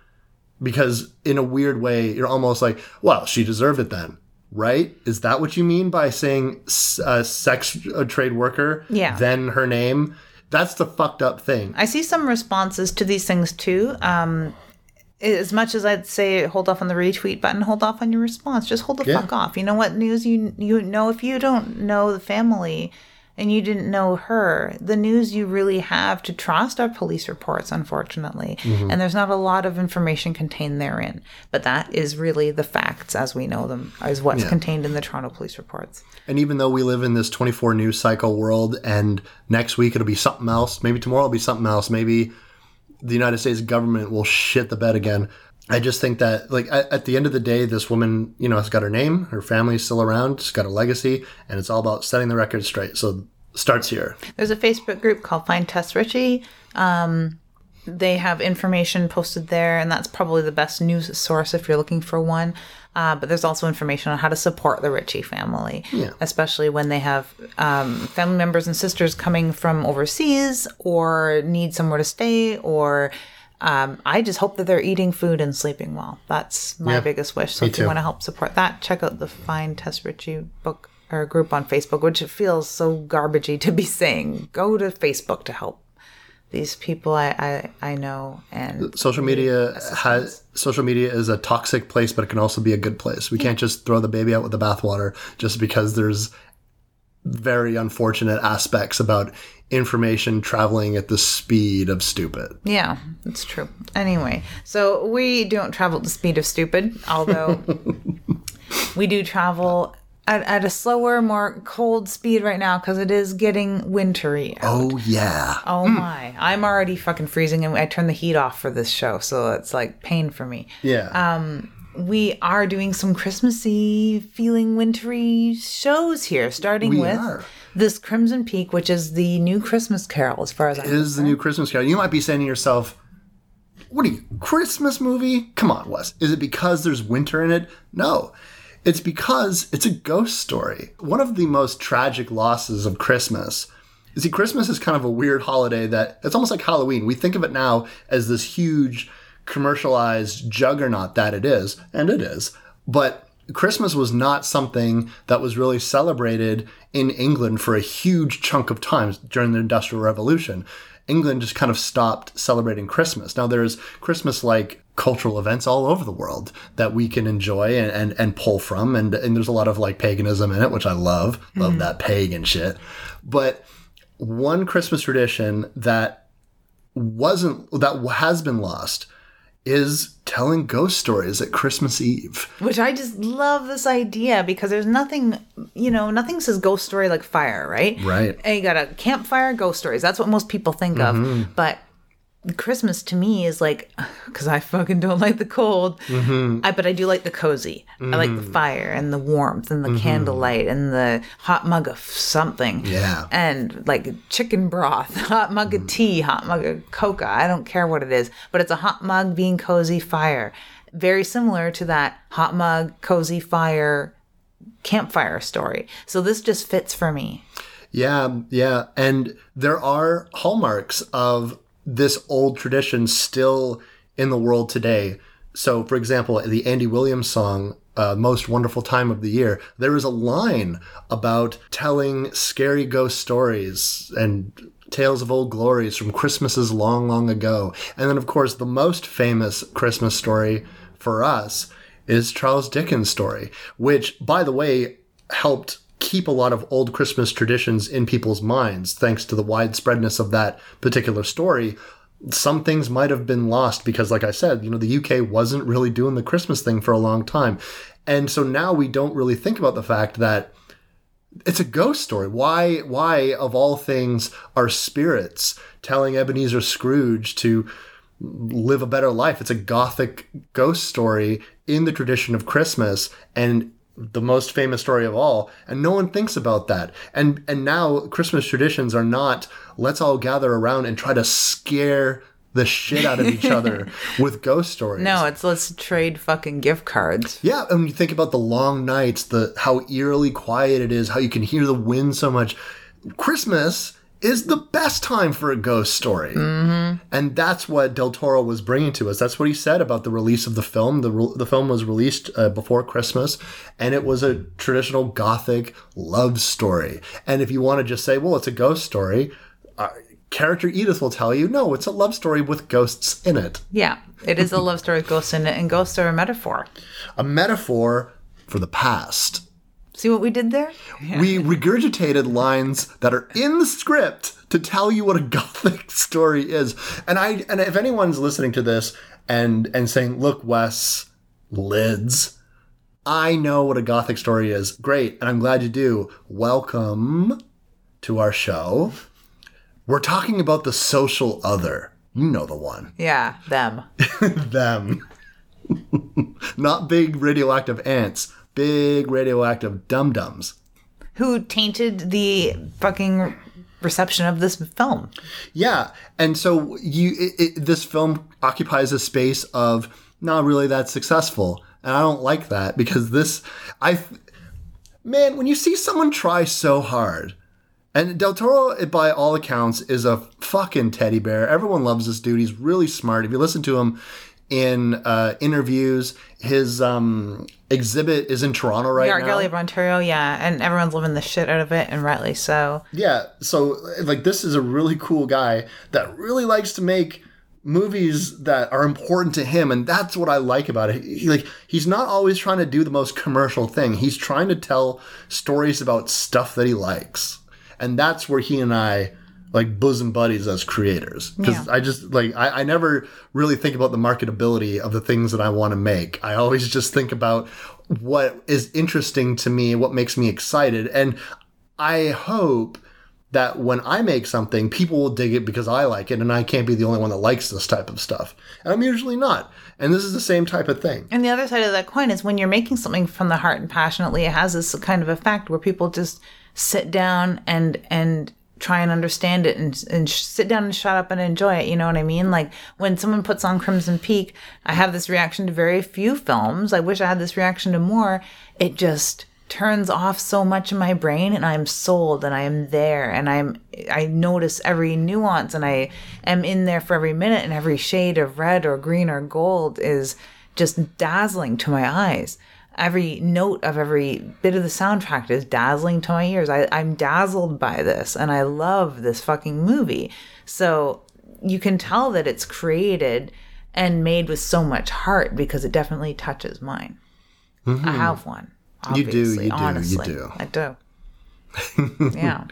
Because in a weird way, you're almost like, well, she deserved it then. Right? Is that what you mean by saying uh, sex uh, trade worker? Yeah. Then her name? That's the fucked up thing. I see some responses to these things too. Um, as much as I'd say hold off on the retweet button, hold off on your response. Just hold the Yeah. fuck off. You know what news you you know if you don't know the family and you didn't know her, the news you really have to trust are police reports, unfortunately. Mm-hmm. And there's not a lot of information contained therein. But that is really the facts as we know them, is what's contained in the Toronto police reports. And even though we live in this 24 news cycle world and next week it'll be something else, maybe tomorrow it'll be something else, maybe the United States government will shit the bed again. I just think that, like, at, the end of the day, this woman, you know, has got her name, her family's still around, she's got a legacy, and it's all about setting the record straight. So, starts here. There's a Facebook group called Find Tess Richey. Um, they have information posted there, and that's probably the best news source if you're looking for one. Uh, but there's also information on how to support the Richey family, Yeah. especially when they have um, family members and sisters coming from overseas or need somewhere to stay or. Um, I just hope that they're eating food and sleeping well. That's my Yeah, biggest wish. So if you want to help support that, check out the Find Tess Richey book or group on Facebook, which it feels so garbagey to be saying. Go to Facebook to help these people I, I, I know and Social media has social media is a toxic place, but it can also be a good place. We can't just throw the baby out with the bathwater just because there's very unfortunate aspects about information traveling at the speed of stupid. yeah, it's true. Anyway, so we don't travel at the speed of stupid, although <laughs> we do travel at, at a slower, more cold speed right now because it is getting wintry. out. Oh yeah. Oh my! I'm already fucking freezing, and I turned the heat off for this show, so it's like pain for me. Yeah. Um, we are doing some Christmassy, feeling wintry shows here, starting We with are. this Crimson Peak, which is the new Christmas Carol, as far as I It is the new Christmas Carol. You might be saying to yourself, "What are you Christmas movie? Come on, Wes. Is it because there's winter in it? No." It's because it's a ghost story. One of the most tragic losses of Christmas is see, Christmas is kind of a weird holiday that it's almost like Halloween. We think of it now as this huge commercialized juggernaut that it is, and it is. But Christmas was not something that was really celebrated in England for a huge chunk of time during the Industrial Revolution. England just kind of stopped celebrating Christmas. Now there's Christmas like cultural events all over the world that we can enjoy and, and, and pull from and, and there's a lot of like paganism in it, which I love. Love mm-hmm. that pagan shit. But one Christmas tradition that wasn't that has been lost is telling ghost stories at Christmas Eve. Which I just love this idea because there's nothing, you know, nothing says ghost story like fire, right? Right. And you got a campfire ghost stories. That's what most people think Mm-hmm. of. But Christmas to me is like, <sighs> because I fucking don't like the cold, Mm-hmm. I, but I do like the cozy. I like the fire and the warmth and the candlelight and the hot mug of something. Mm-hmm. Yeah. And like chicken broth, <laughs> hot mug of tea, hot mug of coca. I don't care what it is, but it's a hot mug being cozy fire. Very similar to that hot mug, cozy fire campfire story. So this just fits for me. Yeah, yeah. And there are hallmarks of this old tradition still in the world today. So, for example, the Andy Williams song, uh, Most Wonderful Time of the Year, there is a line about telling scary ghost stories and tales of old glories from Christmases long, long ago. And then, of course, the most famous Christmas story for us is Charles Dickens' story, which, by the way, helped keep a lot of old Christmas traditions in people's minds thanks to the widespreadness of that particular story some things might have been lost because, like I said, you know, the UK wasn't really doing the Christmas thing for a long time. And so now we don't really think about the fact that it's a ghost story. Why, why of all things are spirits telling Ebenezer Scrooge to live a better life? It's a gothic ghost story in the tradition of Christmas. And the most famous story of all and no one thinks about that. And and now christmas traditions are not let's all gather around and try to scare the shit out of each <laughs> other with ghost stories. No, it's let's trade fucking gift cards. yeah and you think about the long nights the how eerily quiet it is how you can hear the wind so much. Christmas is the best time for a ghost story and that's what Del Toro was bringing to us. That's what he said about the release of the film. The, re- the film was released uh, before Christmas, and it was a traditional Gothic love story. And if you want to just say, well, it's a ghost story, uh, character Edith will tell you, no, it's a love story with ghosts in it. Yeah, it is a love story with ghosts in it, and ghosts are a metaphor. A metaphor for the past. See what we did there? We regurgitated lines that are in the script to tell you what a <laughs> gothic story is. And I and if anyone's listening to this and and saying, "Look, Wes, lids, I know what a gothic story is." Great, and I'm glad you do. Welcome to our show. We're talking about the social other. You know the one. <laughs> Yeah, them. Them. <laughs> Not big radioactive ants, big radioactive dum-dums. Who tainted the fucking reception of this film? Yeah, and so you it, it, this film occupies a space of not really that successful, and I don't like that because this I man when you see someone try so hard. And Del Toro, by all accounts, is a fucking teddy bear. Everyone loves this dude. He's really smart. If you listen to him in uh, interviews, his um, exhibit is in Toronto right The Art now. Gallery of Ontario, yeah, and everyone's living the shit out of it, and rightly so. Yeah, so like this is a really cool guy that really likes to make movies that are important to him and that's what I like about it. He, like he's not always trying to do the most commercial thing. He's trying to tell stories about stuff that he likes. And that's where he and I like bosom buddies as creators because Yeah. I just like I, I never really think about the marketability of the things that I want to make. I always just think about what is interesting to me, what makes me excited, and I hope that when I make something, people will dig it because I like it, and I can't be the only one that likes this type of stuff. And I'm usually not. And this is the same type of thing. And the other side of that coin is when you're making something from the heart and passionately, it has this kind of effect where people just sit down and and try and understand it and and sit down and shut up and enjoy it. You know what I mean? Like when someone puts on Crimson Peak, I have this reaction to very few films. I wish I had this reaction to more. It just turns off so much in my brain and I'm sold and I am there and I'm I notice every nuance and I am in there for every minute and every shade of red or green or gold is just dazzling to my eyes. Every note of every bit of the soundtrack is dazzling to my ears. I, I'm dazzled by this and I love this fucking movie. So you can tell that it's created and made with so much heart because it definitely touches mine. I mm-hmm. have one. You do, you do, you do. I do. <laughs> yeah.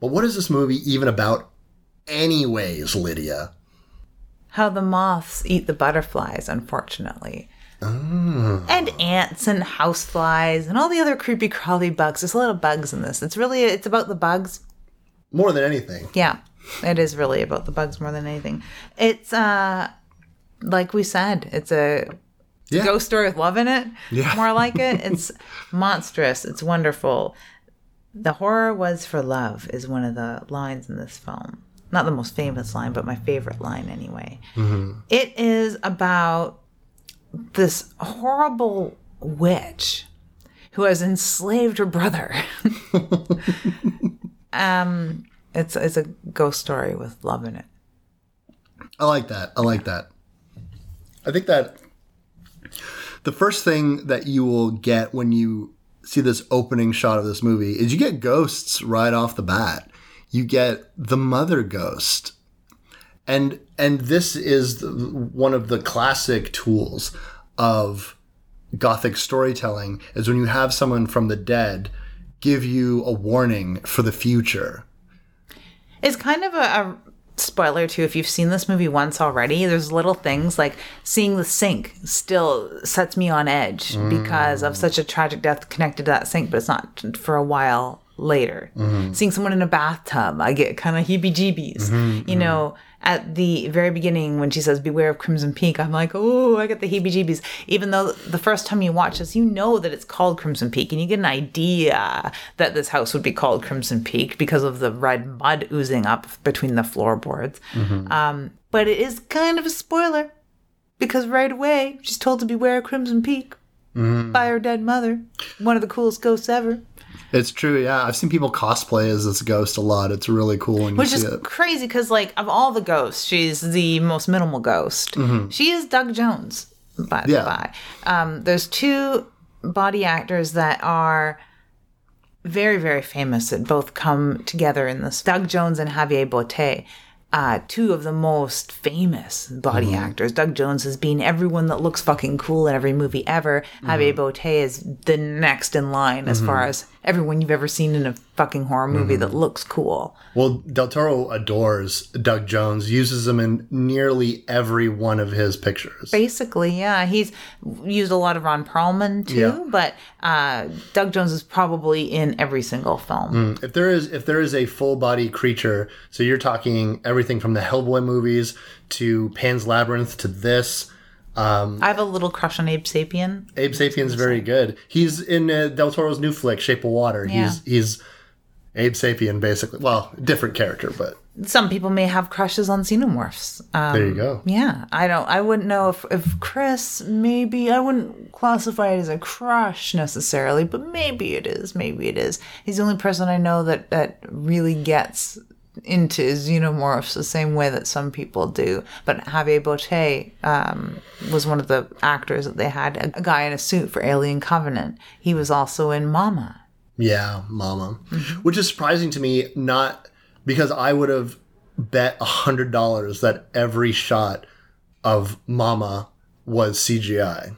But what is this movie even about, anyways, Lydia? How the moths eat the butterflies, unfortunately. Ah. And ants and houseflies and all the other creepy crawly bugs. There's a lot of bugs in this. It's really it's about the bugs. More than anything. Yeah. It is really about the bugs more than anything. It's uh like we said, it's a Yeah. ghost story with love in it. Yeah. More like it. <laughs> It's monstrous. It's wonderful. The horror was for love is one of the lines in this film. Not the most famous line, but my favorite line anyway. It is about this horrible witch who has enslaved her brother. <laughs> um, it's it's a ghost story with love in it. I like that. I like that. I think that the first thing that you will get when you see this opening shot of this movie is you get ghosts right off the bat. You get the mother ghost. And and this is the, one of the classic tools of gothic storytelling is when you have someone from the dead give you a warning for the future. It's kind of a, a spoiler too if you've seen this movie once already. There's little things like seeing the sink still sets me on edge mm. because of such a tragic death connected to that sink but it's not for a while later. Mm-hmm. Seeing someone in a bathtub i get kind of heebie jeebies mm-hmm. you know at the very beginning when she says beware of crimson peak i'm like oh i get the heebie jeebies even though the first time you watch this you know that it's called crimson peak and you get an idea that this house would be called crimson peak because of the red mud oozing up between the floorboards. Um, but it is kind of a spoiler because right away she's told to beware of crimson peak by her dead mother one of the coolest ghosts ever It's true, yeah. I've seen people cosplay as this ghost a lot. It's really cool when you which see is it. crazy because like of all the ghosts she's the most minimal ghost she is doug jones by the Yeah. by um, there's two body actors that are very very famous that both come together in this doug jones and javier botet uh, two of the most famous body actors. Doug Jones has been everyone that looks fucking cool in every movie ever. Javier Botet is the next in line as far as everyone you've ever seen in a fucking horror movie that looks cool. Well, Del Toro adores Doug Jones, uses him in nearly every one of his pictures. Basically, yeah, he's used a lot of Ron Perlman too, Yeah. but uh, Doug Jones is probably in every single film. If there is if there is a full body creature, so you're talking everything from the Hellboy movies to Pan's Labyrinth to this. I have a little crush on Abe Sapien. Abe Sapien's very good. He's in uh, Del Toro's new flick, Shape of Water. He's he's Abe Sapien basically. Well, different character, but Some people may have crushes on xenomorphs. Um, there you go. yeah, I don't. I wouldn't know if if Chris maybe I wouldn't classify it as a crush necessarily, but maybe it is. Maybe it is. He's the only person I know that that really gets into xenomorphs the same way that some people do. But Javier Botet um, was one of the actors that they had, a, guy in a suit for Alien Covenant. He was also in Mama. Yeah, Mama. Which is surprising to me, not because I would have bet a hundred dollars that every shot of Mama was CGI.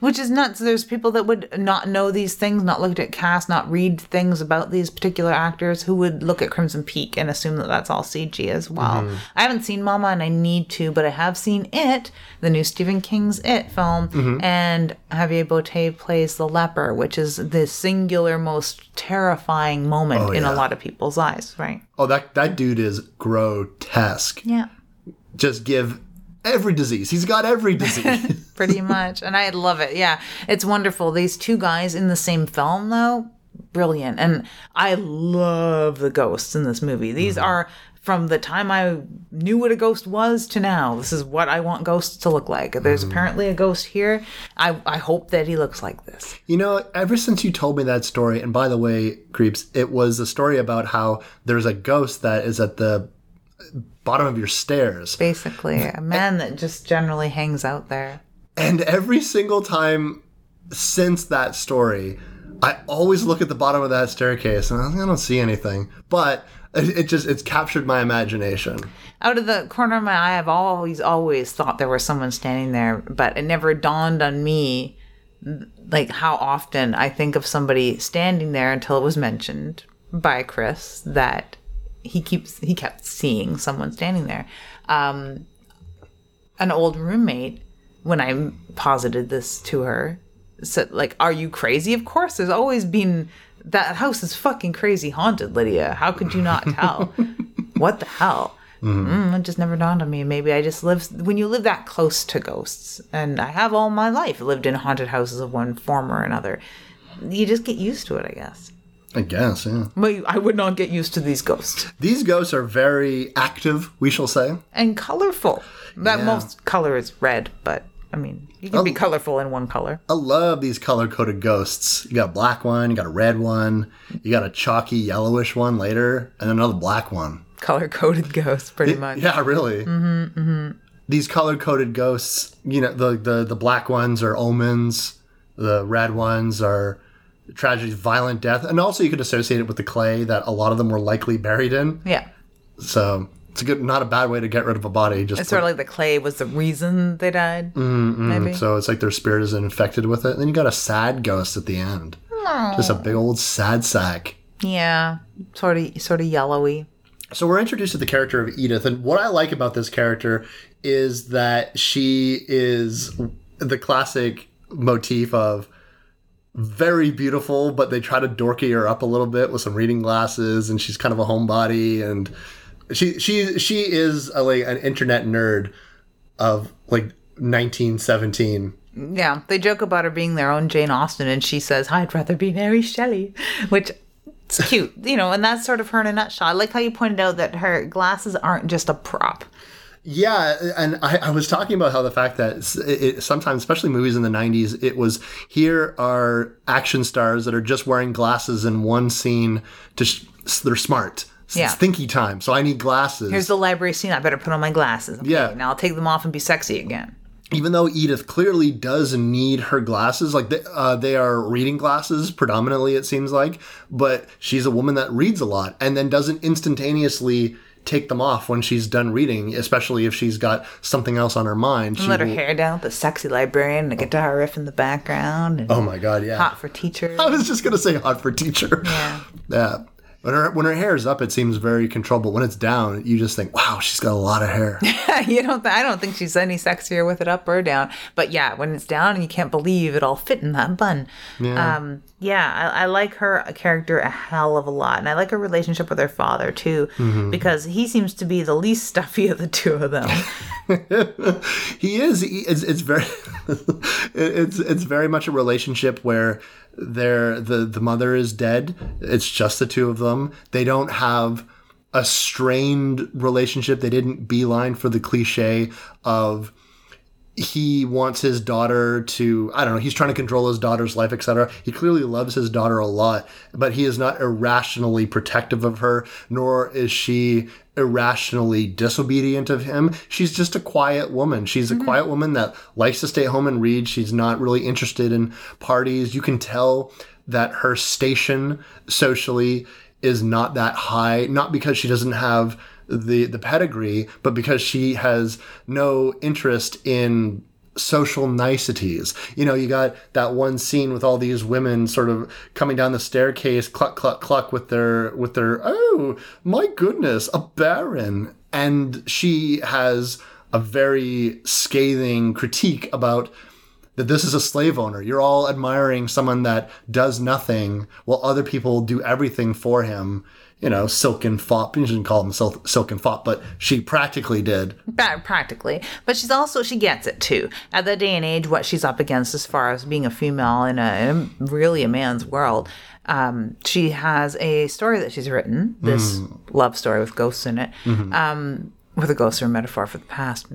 Which is nuts. There's people that would not know these things, not look at cast, not read things about these particular actors, who would look at Crimson Peak and assume that that's all CG as well. Mm-hmm. I haven't seen Mama and I need to, but I have seen It, the new Stephen King's It film, mm-hmm. and Javier Botet plays the leper, which is the singular most terrifying moment oh, in yeah. a lot of people's eyes, right? Oh, that that dude is grotesque. Yeah. Just give every disease. He's got every <laughs> disease. pretty much. And I love it. Yeah, it's wonderful. These two guys in the same film, though, brilliant. And I love the ghosts in this movie. These mm-hmm. are from the time I knew what a ghost was to now. This is what I want ghosts to look like. There's mm-hmm. apparently a ghost here. I, I hope that he looks like this. you know, ever since you told me that story, and by the way, creeps, it was a story about how there's a ghost that is at the bottom of your stairs. Basically, a man that just generally hangs out there. And every single time since that story, I always look at the bottom of that staircase and I don't see anything. But it, it just it's captured my imagination. out of the corner of my eye, I've always, always thought there was someone standing there, but it never dawned on me like how often I think of somebody standing there until it was mentioned by Chris that he keeps he kept seeing someone standing there. Um, an old roommate, when I posited this to her, said like, "Are you crazy?" Of course, there's always been that house is fucking crazy haunted, Lydia. How could you not tell? <laughs> what the hell? Mm, it just never dawned on me. Maybe I just live when you live that close to ghosts, and I have all my life lived in haunted houses of one form or another. You just get used to it, I guess. I guess, yeah. But I would not get used to these ghosts These ghosts are very active, we shall say. and colorful. That Yeah. most color is red, but I mean, you can be colorful in one color. I love these color coded ghosts. You got a black one, you got a red one, you got a chalky yellowish one later, and another black one. Color coded <laughs> ghosts, pretty much. Yeah, really. Mm-hmm, mm-hmm. these color coded ghosts, you know, the, the the black ones are omens, the red ones are tragedies, violent death, and also you could associate it with the clay that a lot of them were likely buried in. Yeah. So it's a good, not a bad way to get rid of a body. Just It's sort of like the clay was the reason they died. Mm-hmm. Maybe. so it's like their spirit is infected with it. And then you got a sad ghost at the end, just a big old sad sack. Yeah. Sort of sort of yellowy. So we're introduced to the character of Edith, and what I like about this character is that she is the classic motif of very beautiful, but they try to dorky her up a little bit with some reading glasses, and she's kind of a homebody, and she she she is a, like an internet nerd of like 1917. Yeah, they joke about her being their own Jane Austen, and she says, "I'd rather be Mary Shelley," which it's cute, you know. And that's sort of her in a nutshell. I like how you pointed out that her glasses aren't just a prop. Yeah, and I, I was talking about how the fact that it, it- sometimes, especially movies in the '90s, it was here are action stars that are just wearing glasses in one scene. To sh- they're smart. S- Yeah. It's thinky time, so I need glasses. Here's the library scene. I better put on my glasses. Okay, Yeah. Now I'll take them off and be sexy again. Even though Edith clearly does need her glasses, like they, uh, they are reading glasses predominantly, it seems like, but she's a woman that reads a lot and then doesn't instantaneously take them off when she's done reading, especially if she's got something else on her mind. She Let her will- hair down with the sexy librarian and a oh. guitar riff in the background. And Oh my god, yeah. hot for teacher. I was just gonna say hot for teacher. Yeah. <laughs> Yeah. When her when her hair is up, it seems very controllable. When it's down, you just think, "Wow, she's got a lot of hair." <laughs> you don't. I don't think she's any sexier with it up or down. But yeah, when it's down and you can't believe it all fit in that bun. Yeah. Um, yeah, I, I like her character a hell of a lot, and I like her relationship with her father too, Mm-hmm. because he seems to be the least <laughs> stuffy of the two of them. <laughs> he is. He, it's, it's very. it's it's very much a relationship where they're the the mother is dead. It's just the two of them. They don't have a strained relationship. They didn't beeline for the cliche of he wants his daughter to i don't know he's trying to control his daughter's life etc he clearly loves his daughter a lot but he is not irrationally protective of her nor is she irrationally disobedient of him. She's just a quiet woman. She's a mm-hmm. quiet woman that likes to stay home and read. She's not really interested in parties. You can tell that her station socially is not that high not because she doesn't have the the pedigree, but because she has no interest in social niceties. You know, you got that one scene with all these women sort of coming down the staircase, cluck cluck cluck with their with their oh my goodness, a baron, and she has a very scathing critique about that this is a slave owner. You're all admiring someone that does nothing while other people do everything for him. You know, silk and fop. You shouldn't call him silk, silk and fop, but she practically did. Practically. But she's also she gets it too. At that day and age what she's up against as far as being a female in a, in a really a man's world um, she has a story that she's written this love story with ghosts in it um, where the ghosts are a metaphor for the past.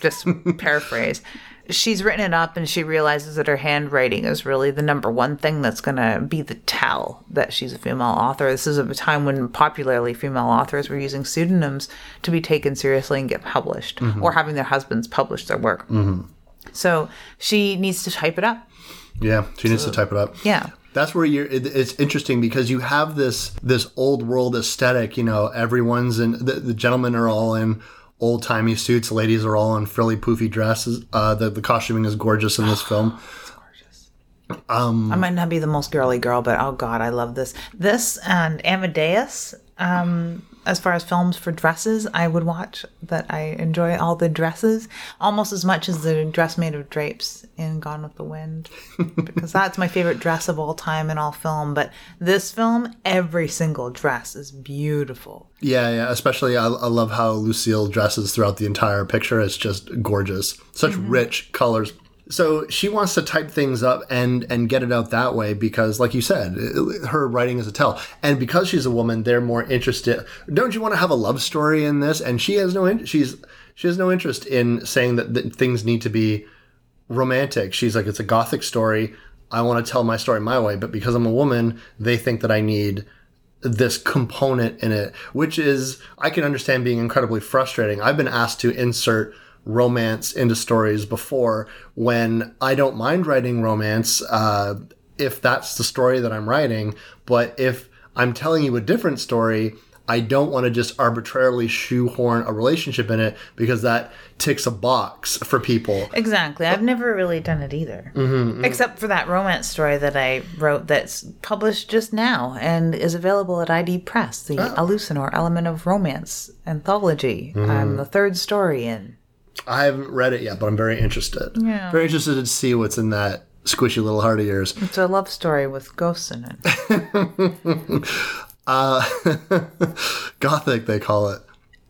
Just <laughs> paraphrase she's written it up and she realizes that her handwriting is really the number one thing that's going to be the tell that she's a female author. This is a time when popularly female authors were using pseudonyms to be taken seriously and get published mm-hmm. or having their husbands publish their work. Mm-hmm. So she needs to type it up. Yeah, she needs to type it up. Yeah. That's where you're. it- It's interesting because you have this this old world aesthetic. You know, everyone's in. The, the gentlemen are all in old timey suits. Ladies are all in frilly poofy dresses. Uh, the the costuming is gorgeous in this <sighs> film. Gorgeous. I might not be the most girly girl, but oh god, I love this. This and Amadeus. Um, as far as films for dresses, I would watch that. I enjoy all the dresses almost as much as the dress made of drapes in Gone with the Wind, <laughs> because that's my favorite dress of all time in all film. But this film, every single dress is beautiful. Yeah, yeah. Especially, I, I love how Lucille dresses throughout the entire picture. It's just gorgeous. Such mm-hmm. rich colors. So she wants to type things up and and get it out that way because, like you said, her writing is a tell. And because she's a woman, they're more interested. Don't you want to have a love story in this? And she has no. in- She's she has no interest in saying that, that things need to be romantic. She's like, it's a gothic story. I want to tell my story my way, but because I'm a woman, they think that I need this component in it, which is I can understand being incredibly frustrating. I've been asked to insert romance into stories before when I don't mind writing romance uh, if that's the story that I'm writing. But if I'm telling you a different story, I don't want to just arbitrarily shoehorn a relationship in it because that ticks a box for people. Exactly. I've never really done it either. Mm-hmm, Except for that romance story that I wrote that's published just now and is available at ID Press, the Oh. Alucinor Element of Romance anthology. Mm-hmm. I'm the third story in. I haven't read it yet, but I'm very interested. Yeah. Very interested to see what's in that squishy little heart of yours. It's a love story with ghosts in it. <laughs> <laughs> Gothic, they call it.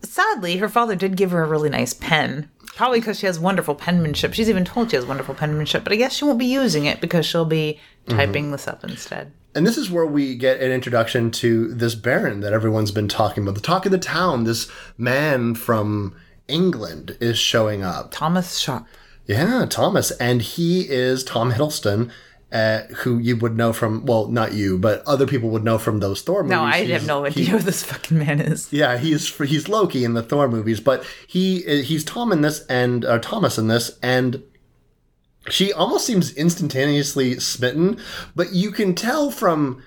Sadly, her father did give her a really nice pen. Probably because she has wonderful penmanship. She's even told she has wonderful penmanship, but I guess she won't be using it because she'll be Mm-hmm. typing this up instead. And this is where we get an introduction to this Baron that everyone's been talking about. The talk of the town. This man from England is showing up. Thomas Sharpe. Yeah, Thomas. And he is Tom Hiddleston, uh, who you would know from, well, not you, but other people would know from those Thor movies. No, I He's- have no he- idea who this fucking man is. Yeah, he's he's Loki in the Thor movies, but he he's Tom in this and uh, Thomas in this, and she almost seems instantaneously smitten. But you can tell from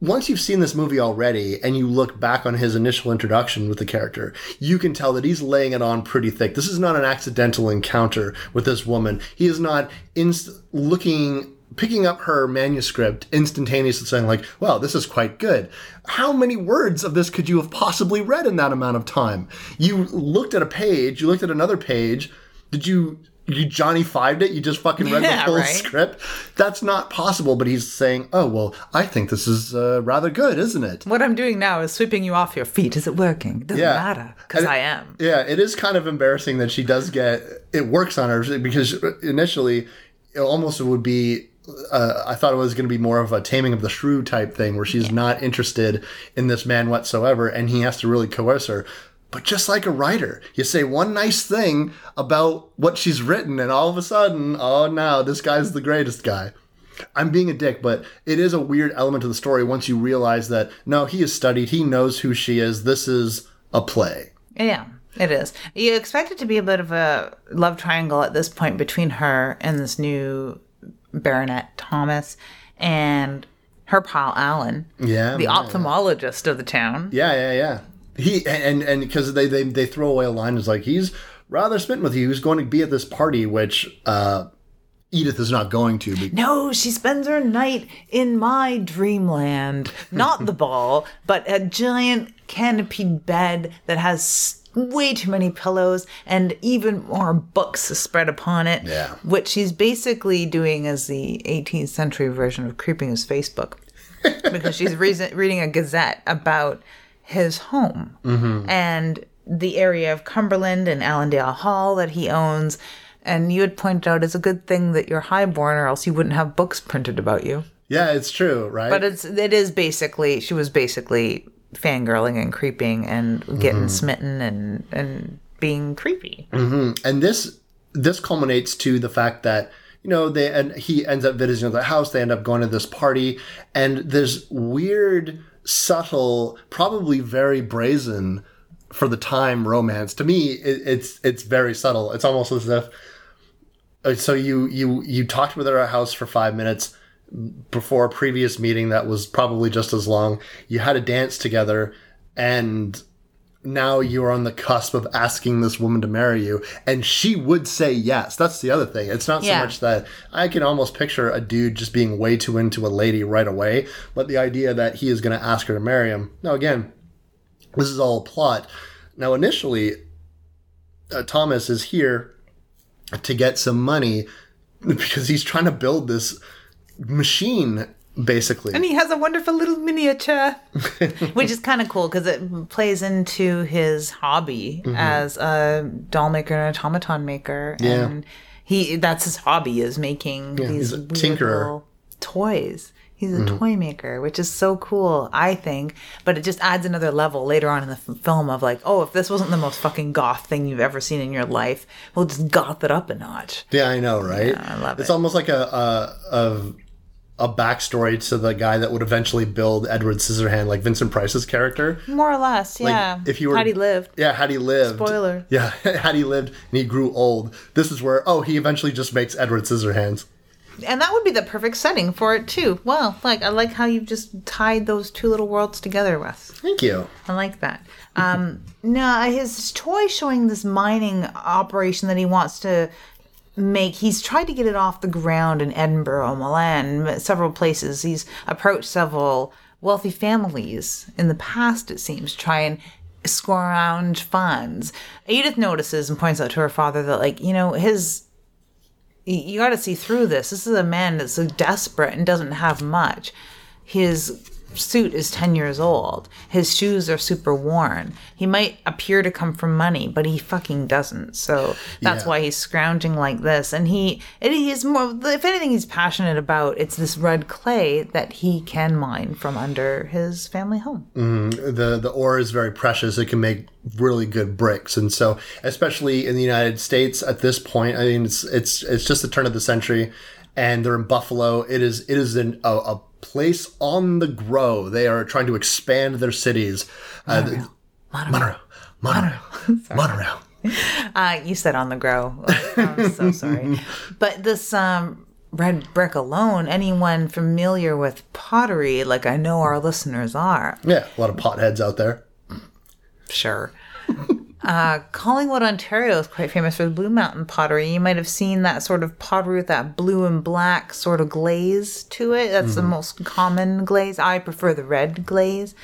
once you've seen this movie already, and you look back on his initial introduction with the character, you can tell that he's laying it on pretty thick. This is not an accidental encounter with this woman. He is not inst- looking picking up her manuscript instantaneously saying like wow this is quite good how many words of this could you have possibly read in that amount of time you looked at a page you looked at another page did you you johnny fived it you just fucking read Yeah, the whole right. script that's not possible but he's saying oh well i think this is uh, rather good isn't it What I'm doing now is sweeping you off your feet. Is it working? Doesn't Yeah. matter because I am. Yeah, it is kind of embarrassing that she does get it works on her because initially it almost would be. Uh, I thought it was going to be more of a taming of the shrew type thing where she's not interested in this man whatsoever, and he has to really coerce her. But just like a writer, you say one nice thing about what she's written, and all of a sudden, oh, now this guy's the greatest guy. I'm being a dick, but it is a weird element of the story once you realize that no, he is studied, he knows who she is. This is a play. Yeah, it is. You expect it to be a bit of a love triangle at this point between her and this new Baronet Thomas and her pal Alan, Yeah, the man. ophthalmologist of the town. Yeah, yeah, yeah. He and and because they, they they throw away a line is like he's rather smitten with you. He's going to be at this party, which uh, Edith is not going to. Be- No, she spends her night in my dreamland. Not the ball, but a giant canopied bed that has way too many pillows and even more books spread upon it. Yeah. What she's basically doing is the 18th century version of creeping his Facebook. because she's <laughs> reason- reading a gazette about his home mm-hmm. and the area of Cumberland and Allerdale Hall that he owns. And you had pointed out it's a good thing that you're highborn, or else you wouldn't have books printed about you. yeah, it's true, right? But it's it is basically she was basically fangirling and creeping and getting mm-hmm. smitten and and being creepy. Mm-hmm. and this this culminates to the fact that you know they and he ends up visiting the house. They end up going to this party, and this weird, subtle, probably very brazen for the time romance. To me, it, it's it's very subtle. It's almost as if uh, so you you you talked with her at her house for five minutes before a previous meeting that was probably just as long. You had a dance together, and now you're on the cusp of asking this woman to marry you, and she would say yes. That's the other thing. It's not so much that I can almost picture a dude just being way too into a lady right away, but the idea that he is going to ask her to marry him. Now, again, this is all a plot. Now, initially, uh, Thomas is here to get some money <laughs> because he's trying to build this machine, basically. And he has a wonderful little miniature, <laughs> which is kind of cool because it plays into his hobby mm-hmm. as a doll maker and automaton maker. Yeah. And he that's his hobby is making these he's a tinkerer. little toys. He's a mm-hmm. toy maker, which is so cool, I think. But it just adds another level later on in the f- film of like, oh, if this wasn't the most fucking goth thing you've ever seen in your life, we'll just goth it up a notch. Yeah, I know, right? I love it's it. almost like a, a, a a backstory to the guy that would eventually build Edward Scissorhand, like Vincent Price's character. More or less, yeah. if you were- had he lived. Yeah, had he lived. Spoiler. Yeah, <laughs> had he lived and he grew old. This is where oh he eventually just makes Edward Scissorhands. And that would be the perfect setting for it too. Well, like I like how you've just tied those two little worlds together, Wes. Thank you. I like that. Um, <laughs> no, his toy showing this mining operation that he wants to make. He's tried to get it off the ground in Edinburgh, Milan, several places. He's approached several wealthy families in the past, it seems, to try and scrounge funds. Edith notices and points out to her father that, like, you know, his you got to see through this. This is a man that's so desperate and doesn't have much. His suit is 10 years old. His shoes are super worn. He might appear to come from money, but he fucking doesn't. So that's Yeah. why he's scrounging like this. And he, it is more, if anything he's passionate about, it's this red clay that he can mine from under his family home. Mm-hmm. the the ore is very precious. It can make really good bricks, and so especially in the United States at this point, I mean, it's it's it's just the turn of the century, and they're in Buffalo. It is it is an, a, a place on the grow. They are trying to expand their cities. Uh, Monorail, monorail, monorail. Uh, you said on the grow. I'm so <laughs> sorry. But this um, red brick alone, anyone familiar with pottery, like I know our listeners are, Yeah, a lot of potheads out there. sure. Uh, Collingwood, Ontario is quite famous for the Blue Mountain pottery. You might have seen that sort of pottery with that blue and black sort of glaze to it. That's the most common glaze. I prefer the red glaze.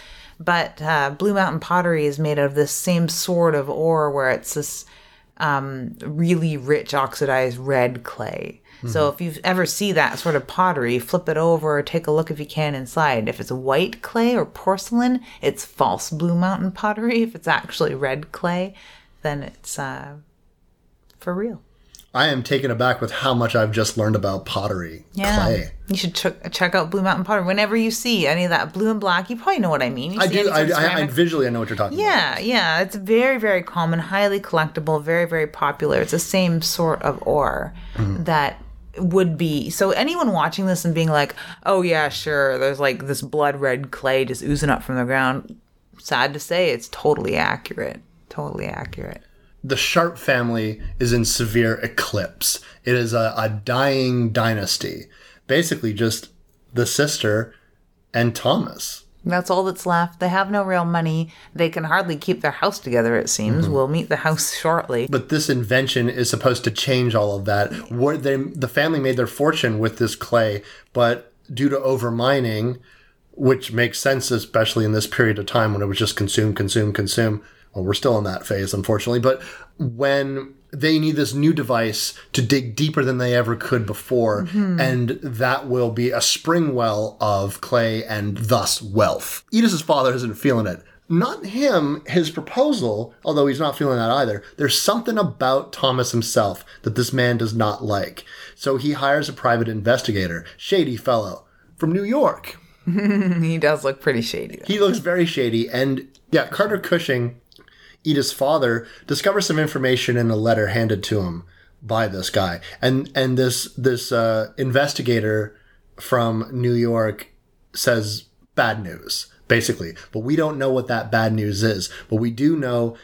But uh, Blue Mountain pottery is made out of this same sort of ore where it's this um, really rich oxidized red clay. So if you ever see that sort of pottery, flip it over or take a look if you can inside. If it's white clay or porcelain, it's false Blue Mountain pottery. If it's actually red clay, then it's uh, for real. I am taken aback with how much I've just learned about pottery, Yeah. clay. You should ch- check out Blue Mountain pottery. Whenever you see any of that blue and black, you probably know what I mean. You I do. I, I, I visually I know what you're talking about. Yeah, yeah. It's very, very common, highly collectible, very, very popular. It's the same sort of ore that would be. So anyone watching this and being like, "Oh yeah, sure," there's like this blood red clay just oozing up from the ground. Sad to say, it's totally accurate. Totally accurate. the Sharpe family is in severe eclipse. It is a, a dying dynasty. Basically, just the sister and Thomas. That's all that's left. They have no real money. They can hardly keep their house together. It seems. Mm-hmm. We'll meet the house <laughs> shortly. But this invention is supposed to change all of that. Where they, the family made their fortune with this clay, but due to overmining, which makes sense, especially in this period of time when it was just consume, consume, consume. Well, we're still in that phase, unfortunately. But when they need this new device to dig deeper than they ever could before, mm-hmm. and that will be a spring well of clay and thus wealth. Edith's father isn't feeling it. Not him, his proposal, although he's not feeling that either. There's something about Thomas himself that this man does not like. So he hires a private investigator, shady fellow, from New York. <laughs> he does look pretty shady. He looks very shady. And yeah, Carter Cushing, Edith's father, discovers some information in a letter handed to him by this guy. And and this this uh, investigator from New York says bad news, basically. But we don't know what that bad news is. But we do know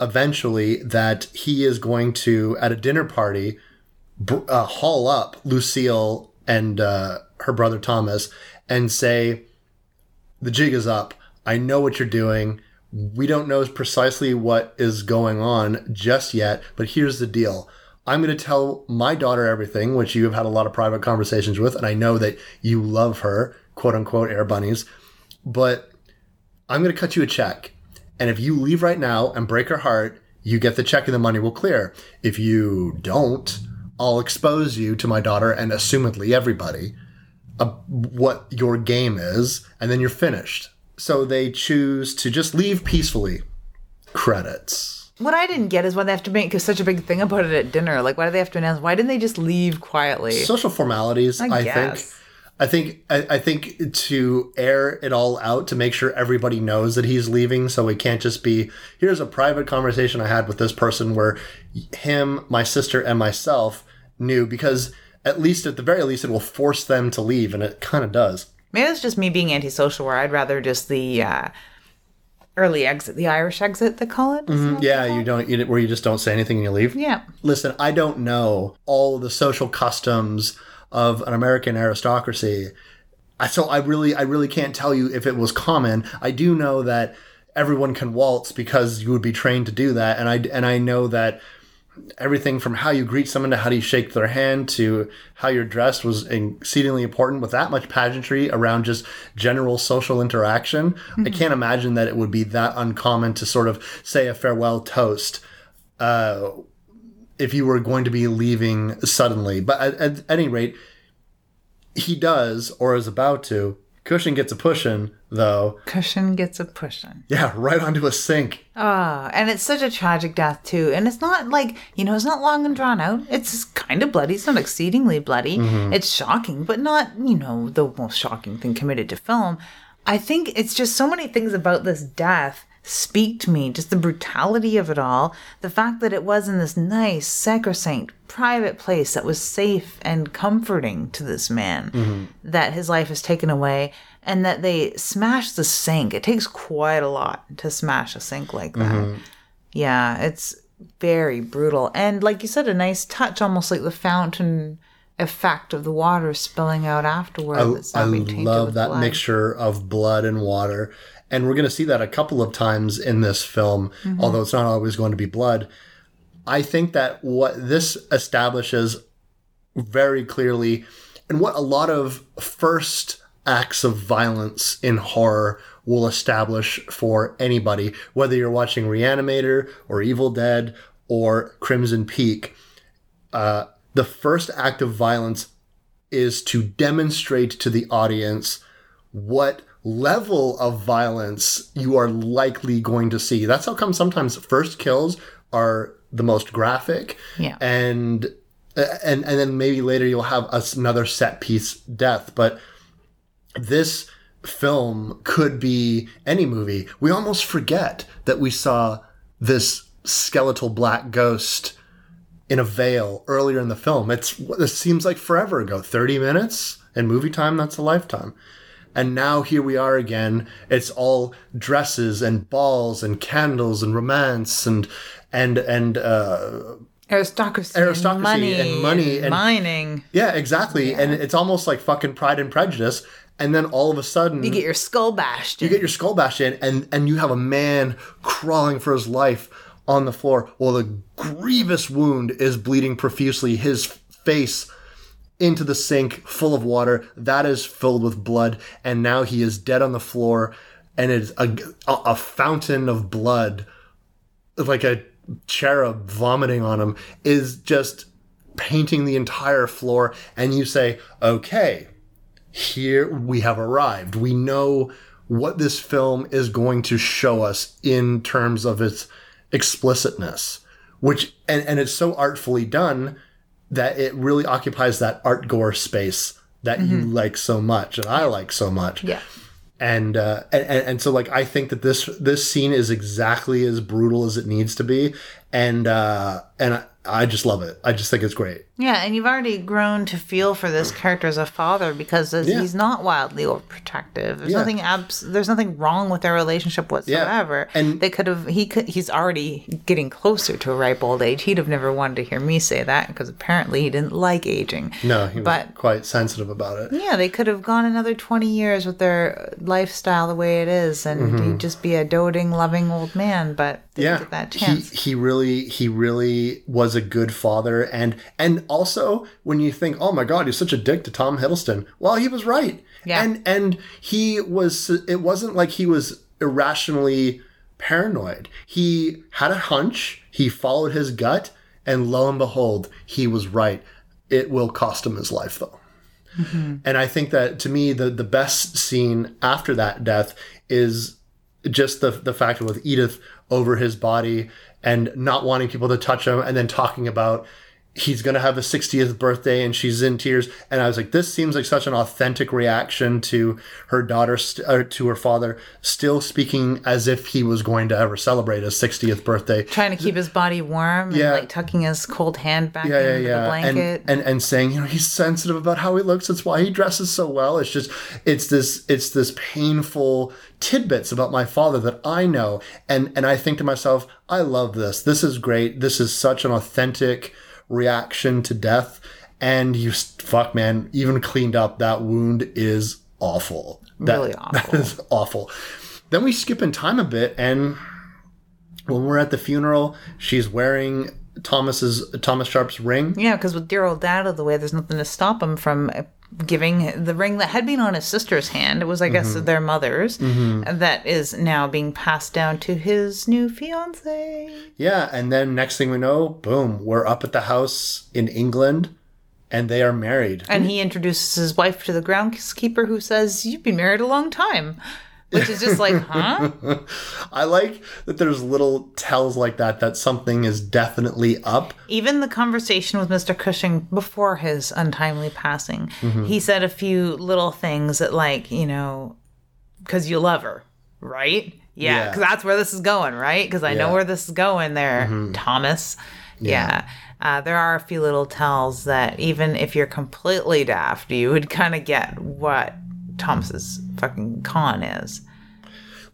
eventually that he is going to, at a dinner party, uh, haul up Lucille and uh, her brother Thomas and say, the jig is up. I know what you're doing. We don't know precisely what is going on just yet, but here's the deal. I'm going to tell my daughter everything, which you have had a lot of private conversations with, and I know that you love her, quote unquote, air bunnies. But I'm going to cut you a check. And if you leave right now and break her heart, you get the check and the money will clear. If you don't, I'll expose you to my daughter and assumedly everybody uh, what your game is, and then you're finished. So they choose to just leave peacefully. Credits. What I didn't get is why they have to make such a big thing about it at dinner. Like, why do they have to announce? Why didn't they just leave quietly? Social formalities, I, guess. think. I think I, I think to air it all out to make sure everybody knows that he's leaving, so it can't just be here's a private conversation I had with this person where him, my sister, and myself knew because at least at the very least, it will force them to leave, and it kind of does. Maybe it's just me being antisocial, where I'd rather just the uh, early exit, the Irish exit, they call it. That Yeah, you don't, you, where you just don't say anything and you leave. Yeah. Listen, I don't know all the social customs of an American aristocracy. So I really I really can't tell you if it was common. I do know that everyone can waltz because you would be trained to do that and I and I know that everything from how you greet someone to how do you shake their hand to how you're dressed was exceedingly important with that much pageantry around just general social interaction. I can't imagine that it would be that uncommon to sort of say a farewell toast uh, if you were going to be leaving suddenly. But at, at any rate, he does or is about to. Cushion gets a pushin', though. Cushion gets a pushing. Yeah, right onto a sink. Ah, and it's such a tragic death too. And it's not like you know, it's not long and drawn out. It's kind of bloody. It's not exceedingly bloody. It's shocking, but not you know the most shocking thing committed to film. I think it's just so many things about this death speak to me. Just the brutality of it all, the fact that it was in this nice, sacrosanct, private place that was safe and comforting to this man, mm-hmm. that his life is taken away, and that they smash the sink. It takes quite a lot to smash a sink like that. Mm-hmm. Yeah, it's very brutal. And like you said, a nice touch, almost like the fountain effect of the water spilling out afterward. I being love that blood. mixture of blood and water. And we're going to see that a couple of times in this film, Mm-hmm. although it's not always going to be blood. I think that what this establishes very clearly, and what a lot of first acts of violence in horror will establish for anybody, whether you're watching Reanimator or Evil Dead or Crimson Peak, uh, the first act of violence is to demonstrate to the audience what level of violence you are likely going to see. That's how come sometimes first kills are the most graphic. Yeah. And and and then maybe later you'll have another set piece death, but this film could be any movie. We almost forget that we saw this skeletal black ghost in a veil earlier in the film. It's it seems like forever ago, 30 minutes in movie time that's a lifetime. And now here we are again. It's all dresses and balls and candles and romance and and and uh aristocracy, Aristocracy and money, and money and mining. yeah, exactly. And it's almost like fucking Pride and Prejudice. And then all of a sudden You get your skull bashed. you get your skull bashed in and and you have a man crawling for his life on the floor while the grievous wound is bleeding profusely his face into the sink full of water that is filled with blood and now he is dead on the floor and it's a, a, fountain of blood like a cherub vomiting on him is just painting the entire floor and you say okay here we have arrived. We know what this film is going to show us in terms of its explicitness, which and, and it's so artfully done that it really occupies that art gore space that you like so much and I like so much. yeah. And, uh, and and and so like I think that this this scene is exactly as brutal as it needs to be, and uh, and I, I just love it. I just think it's great. Yeah, and you've already grown to feel for this character as a father because as Yeah. he's not wildly overprotective. There's Yeah. nothing abs- There's nothing wrong with their relationship whatsoever. Yeah. and- they could have. He could. He's already getting closer to a ripe old age. He'd have never wanted to hear me say that because apparently he didn't like aging. No, he was But- quite sensitive about it. Yeah, they could have gone another 20 years with their lifestyle the way it is, and he'd just be a doting, loving old man. But Mm-hmm. yeah didn't get that he chance. he really he really was a good father. And and also when you think oh my god he's such a dick to tom hiddleston. Well he was right. Yeah. and and he was it wasn't like he was irrationally paranoid. He had a hunch. He followed his gut. And lo and behold he was right. It will cost him his life though. Mm-hmm. And I think that to me, the, the best scene after that death is just the, the fact with Edith over his body and not wanting people to touch them and then talking about he's going to have a 60th birthday and she's in tears and i was like this seems like such an authentic reaction to her daughter st- or to her father still speaking as if he was going to ever celebrate his 60th birthday Trying to keep his body warm Yeah. and like tucking his cold hand back yeah, yeah, into yeah. the blanket. And, and and saying, you know, he's sensitive about how he looks. That's why he dresses so well. It's just, it's this, it's this painful tidbits about my father that I know, and and I think to myself, I love this. This is great. This is such an authentic reaction to death. And you, fuck, man, even cleaned up that wound is awful. That- Really <laughs> awful. is awful. Then we skip in time a bit, and when we're at the funeral, she's wearing Thomas's Thomas Sharpe's ring. Yeah, because with dear old dad out of the way, there's nothing to stop him from uh, giving the ring that had been on his sister's hand. It was, I guess, mm-hmm. their mother's. Mm-hmm. that is now being passed down to his new fiance. Yeah, and then next thing we know, boom, we're up at the house in England, and they are married. And he introduces his wife to the groundskeeper, who says, "You've been married a long time," which is just like, huh? <laughs> I like that there's little tells like that that something is definitely up. Even the conversation with Mr. Cushing before his untimely passing, he said a few little things that, like, you know, because you love her, right? Yeah, Yeah. because that's where this is going, right? Because I know where this is going there, Thomas. Yeah. Uh, there are a few little tells that even if you're completely daft, you would kind of get what Thomas's fucking con is.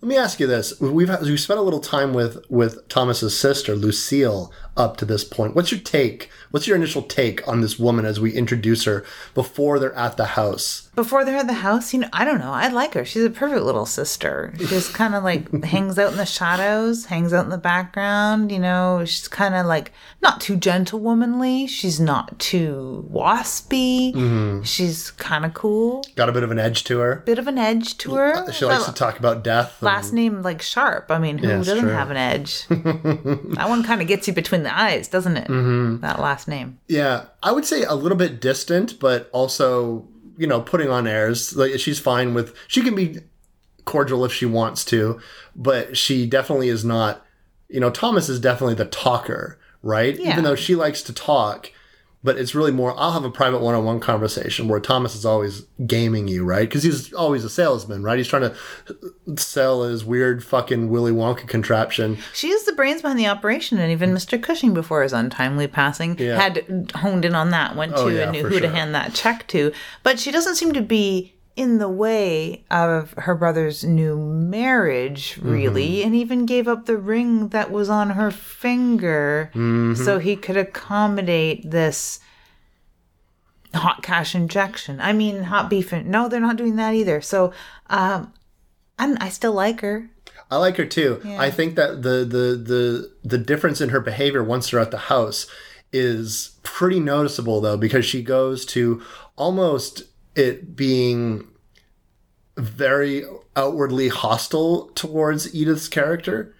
Let me ask you this: We've we spent a little time with with Thomas's sister Lucille up to this point. What's your take? What's your initial take on this woman as we introduce her before they're at the house? Before they're at the house, you know, I don't know. I like her. She's a perfect little sister. She just <laughs> kind of like hangs out in the shadows, hangs out in the background. You know, she's kind of like not too gentlewomanly. She's not too waspy. Mm-hmm. She's kind of cool. Got a bit of an edge to her. Bit of an edge to her. Uh, she likes to talk about death. and- Last name like Sharpe. I mean, who Yeah, doesn't true. have an edge? <laughs> that one kind of gets you between the eyes, doesn't it? Mm-hmm. That last name. Yeah, I would say a little bit distant, but also, you know, putting on airs. Like she's fine with she can be cordial if she wants to, but she definitely is not, you know, Thomas is definitely the talker, right? Yeah. Even though she likes to talk, but it's really more I'll have a private one-on-one conversation where Thomas is always gaming you, right? Cuz he's always a salesman, right? He's trying to sell his weird fucking Willy Wonka contraption. She is the brains behind the operation, and even Mr. Cushing, before his untimely passing, Yeah. had honed in on that one too Oh, yeah, and knew who to hand that check to. But she doesn't seem to be in the way of her brother's new marriage, really, Mm-hmm. and even gave up the ring that was on her finger Mm-hmm. so he could accommodate this hot cash injection. I mean, hot beef. In- no, they're not doing that either. So, um, I'm, I still like her. I like her too. I think that the the the the difference in her behavior once they're at the house is pretty noticeable though because she goes to almost it being very outwardly hostile towards Edith's character.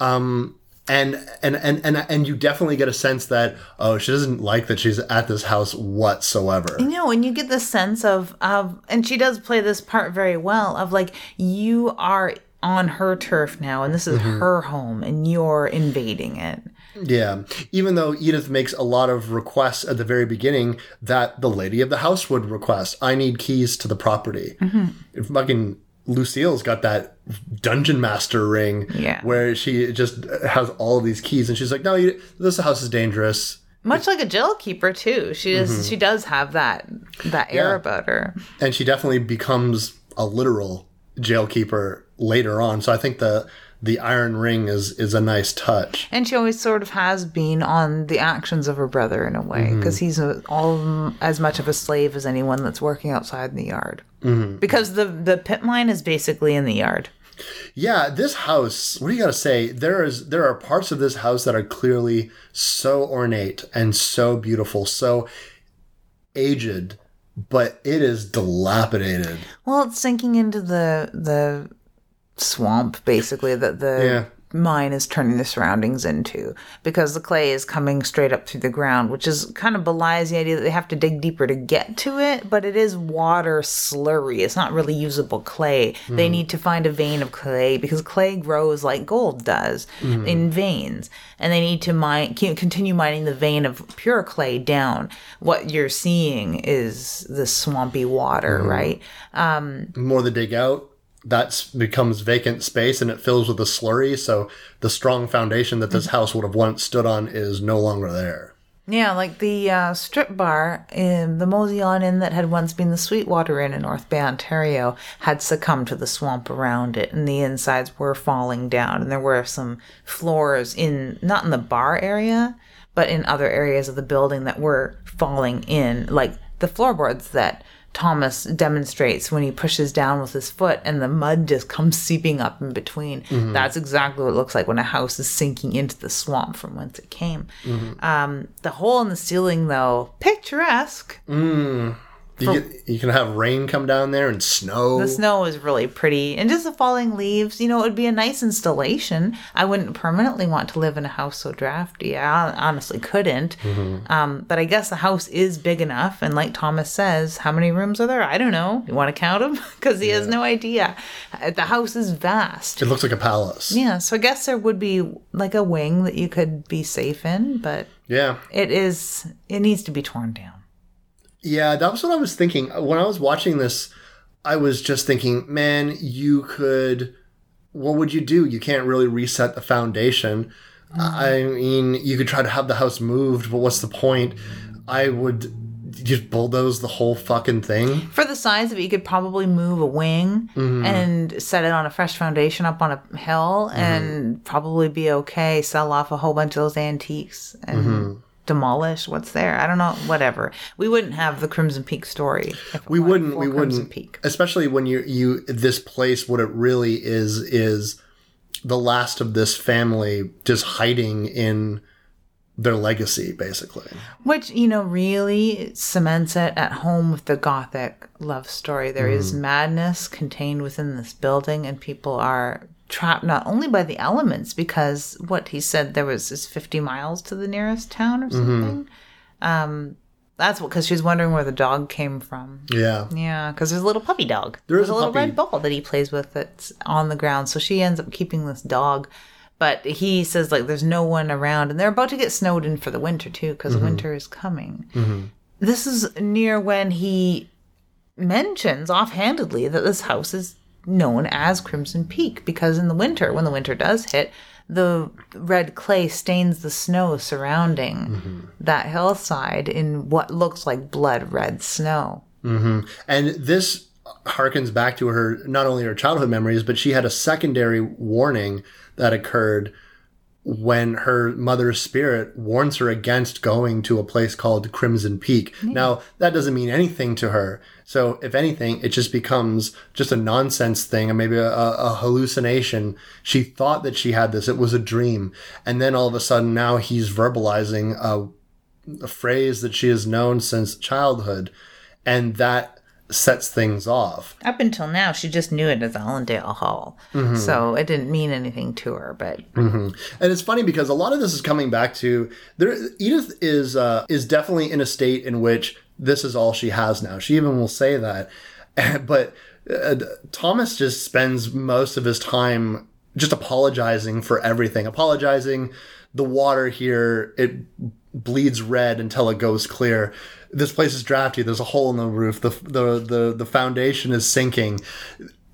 Um and and and and and you definitely get a sense that oh she doesn't like that she's at this house whatsoever. You know, and you get the sense of of and she does play this part very well of like you are on her turf now and this is Mm-hmm. her home and you're invading it. Yeah. Even though Edith makes a lot of requests at the very beginning that the lady of the house would request. I need keys to the property. Mm-hmm. Fucking Lucille's got that dungeon master ring Yeah. where she just has all of these keys and she's like, no, you, this house is dangerous. Much like a jail keeper too. She is she does have that that air Mm-hmm. Yeah. about her. And she definitely becomes a literal jailkeeper later on. So I think the the iron ring is is a nice touch. And she always sort of has been on the actions of her brother in a way, Mm-hmm. because he's a, all as much of a slave as anyone that's working outside in the yard. Mm-hmm. Because the the pit mine is basically in the yard. Yeah, this house, what do you gotta say? There is there are parts of this house that are clearly so ornate and so beautiful, so aged, but it is dilapidated. Well, it's sinking into the the swamp, basically. That the Yeah. mine is turning the surroundings into because the clay is coming straight up through the ground, which is kind of belies the idea that they have to dig deeper to get to it, but it is water slurry. It's not really usable clay. They mm-hmm. need to find a vein of clay because clay grows like gold does mm-hmm. in veins, and they need to mine continue mining the vein of pure clay down. What you're seeing is the swampy water, mm-hmm. right? Um, the more they dig out, that becomes vacant space and it fills with a slurry. So the strong foundation that this house would have once stood on is no longer there. Yeah, like the uh, strip bar in the Moseon Inn that had once been the Sweetwater Inn in North Bay, Ontario, had succumbed to the swamp around it, and the insides were falling down. And there were some floors in, not in the bar area, but in other areas of the building that were falling in, like the floorboards that Thomas demonstrates when he pushes down with his foot and the mud just comes seeping up in between. Mm-hmm. That's exactly what it looks like when a house is sinking into the swamp from whence it came. Mm-hmm. Um, the hole in the ceiling, though, picturesque. Mm. You, get, you can have rain come down there and snow. The snow is really pretty, and just the falling leaves. You know, it would be a nice installation. I wouldn't permanently want to live in a house so drafty. I honestly couldn't. Um, but I guess the house is big enough, and like Thomas says, how many rooms are there? I don't know. You want to count them? Because <laughs> he has no idea. Uh, The house is vast. it looks like a palace. Yeah, so I guess there would be like a wing that you could be safe in, but Yeah. it is. It needs to be torn down. Yeah, that was what I was thinking. When I was watching this, I was just thinking, man, you could. What would you do? You can't really reset the foundation. Mm-hmm. I mean, you could try to have the house moved, but what's the point? I would just bulldoze the whole fucking thing. For the size of it, you could probably move a wing mm-hmm. and set it on a fresh foundation up on a hill and mm-hmm. probably be okay. Sell off a whole bunch of those antiques and demolish what's there. I don't know, whatever. We wouldn't have the Crimson Peak story. We wouldn't. We Crimson wouldn't. Peak. Especially when you you this place, what it really is is the last of this family just hiding in their legacy, basically. Which, you know, really cements it at home with the gothic love story. There is mm. madness contained within this building, and people are trapped not only by the elements, because what he said there was is 50 miles to the nearest town or something. Um, that's what, because she's wondering where the dog came from. Yeah. Yeah, because there's a little puppy dog. There is There's a a little red ball that he plays with that's on the ground. So she ends up keeping this dog. But he says like there's no one around, and they're about to get snowed in for the winter too, because Mm-hmm. winter is coming. This is near when he mentions offhandedly that this house is known as Crimson Peak because in the winter, when the winter does hit, the red clay stains the snow surrounding mm-hmm. that hillside in what looks like blood red snow. Mm-hmm. And this harkens back to her not only her childhood memories, but she had a secondary warning that occurred when her mother's spirit warns her against going to a place called Crimson Peak. Now, that doesn't mean anything to her. So, if anything, it just becomes just a nonsense thing and maybe a, a hallucination. She thought that she had this, it was a dream. And then all of a sudden, now he's verbalizing a a phrase that she has known since childhood, and that sets things off. Up until now, she just knew it as Allerdale Hall. So it didn't mean anything to her, but And it's funny because a lot of this is coming back to there. Edith is uh, is definitely in a state in which this is all she has now. She even will say that, <laughs> but uh, Thomas just spends most of his time just apologizing for everything, apologizing. The water here it bleeds red until it goes clear. This place is drafty. There's a hole in the roof. The the the, the foundation is sinking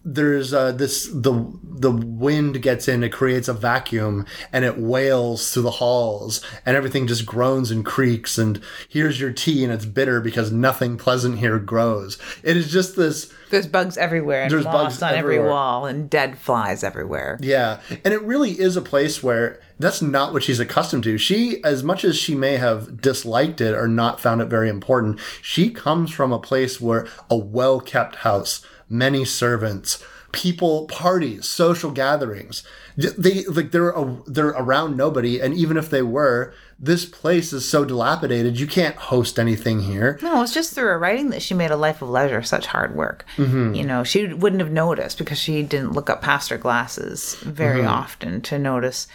there's uh, this the the wind gets in it creates a vacuum and it wails through the halls and everything just groans and creaks and here's your tea and it's bitter because nothing pleasant here grows. It is just this there's bugs everywhere and There's bugs on every wall and dead flies everywhere. yeah and it really is a place where that's not what she's accustomed to. She as much as she may have disliked it or not found it very important she comes from a place where a well kept house many servants people parties, social gatherings. They like they're a, they're around nobody, and even if they were, this place is so dilapidated you can't host anything here. No, it's just through her writing that she made a life of leisure such hard work. Mm-hmm. You know, she wouldn't have noticed because she didn't look up past her glasses very Mm-hmm. often to notice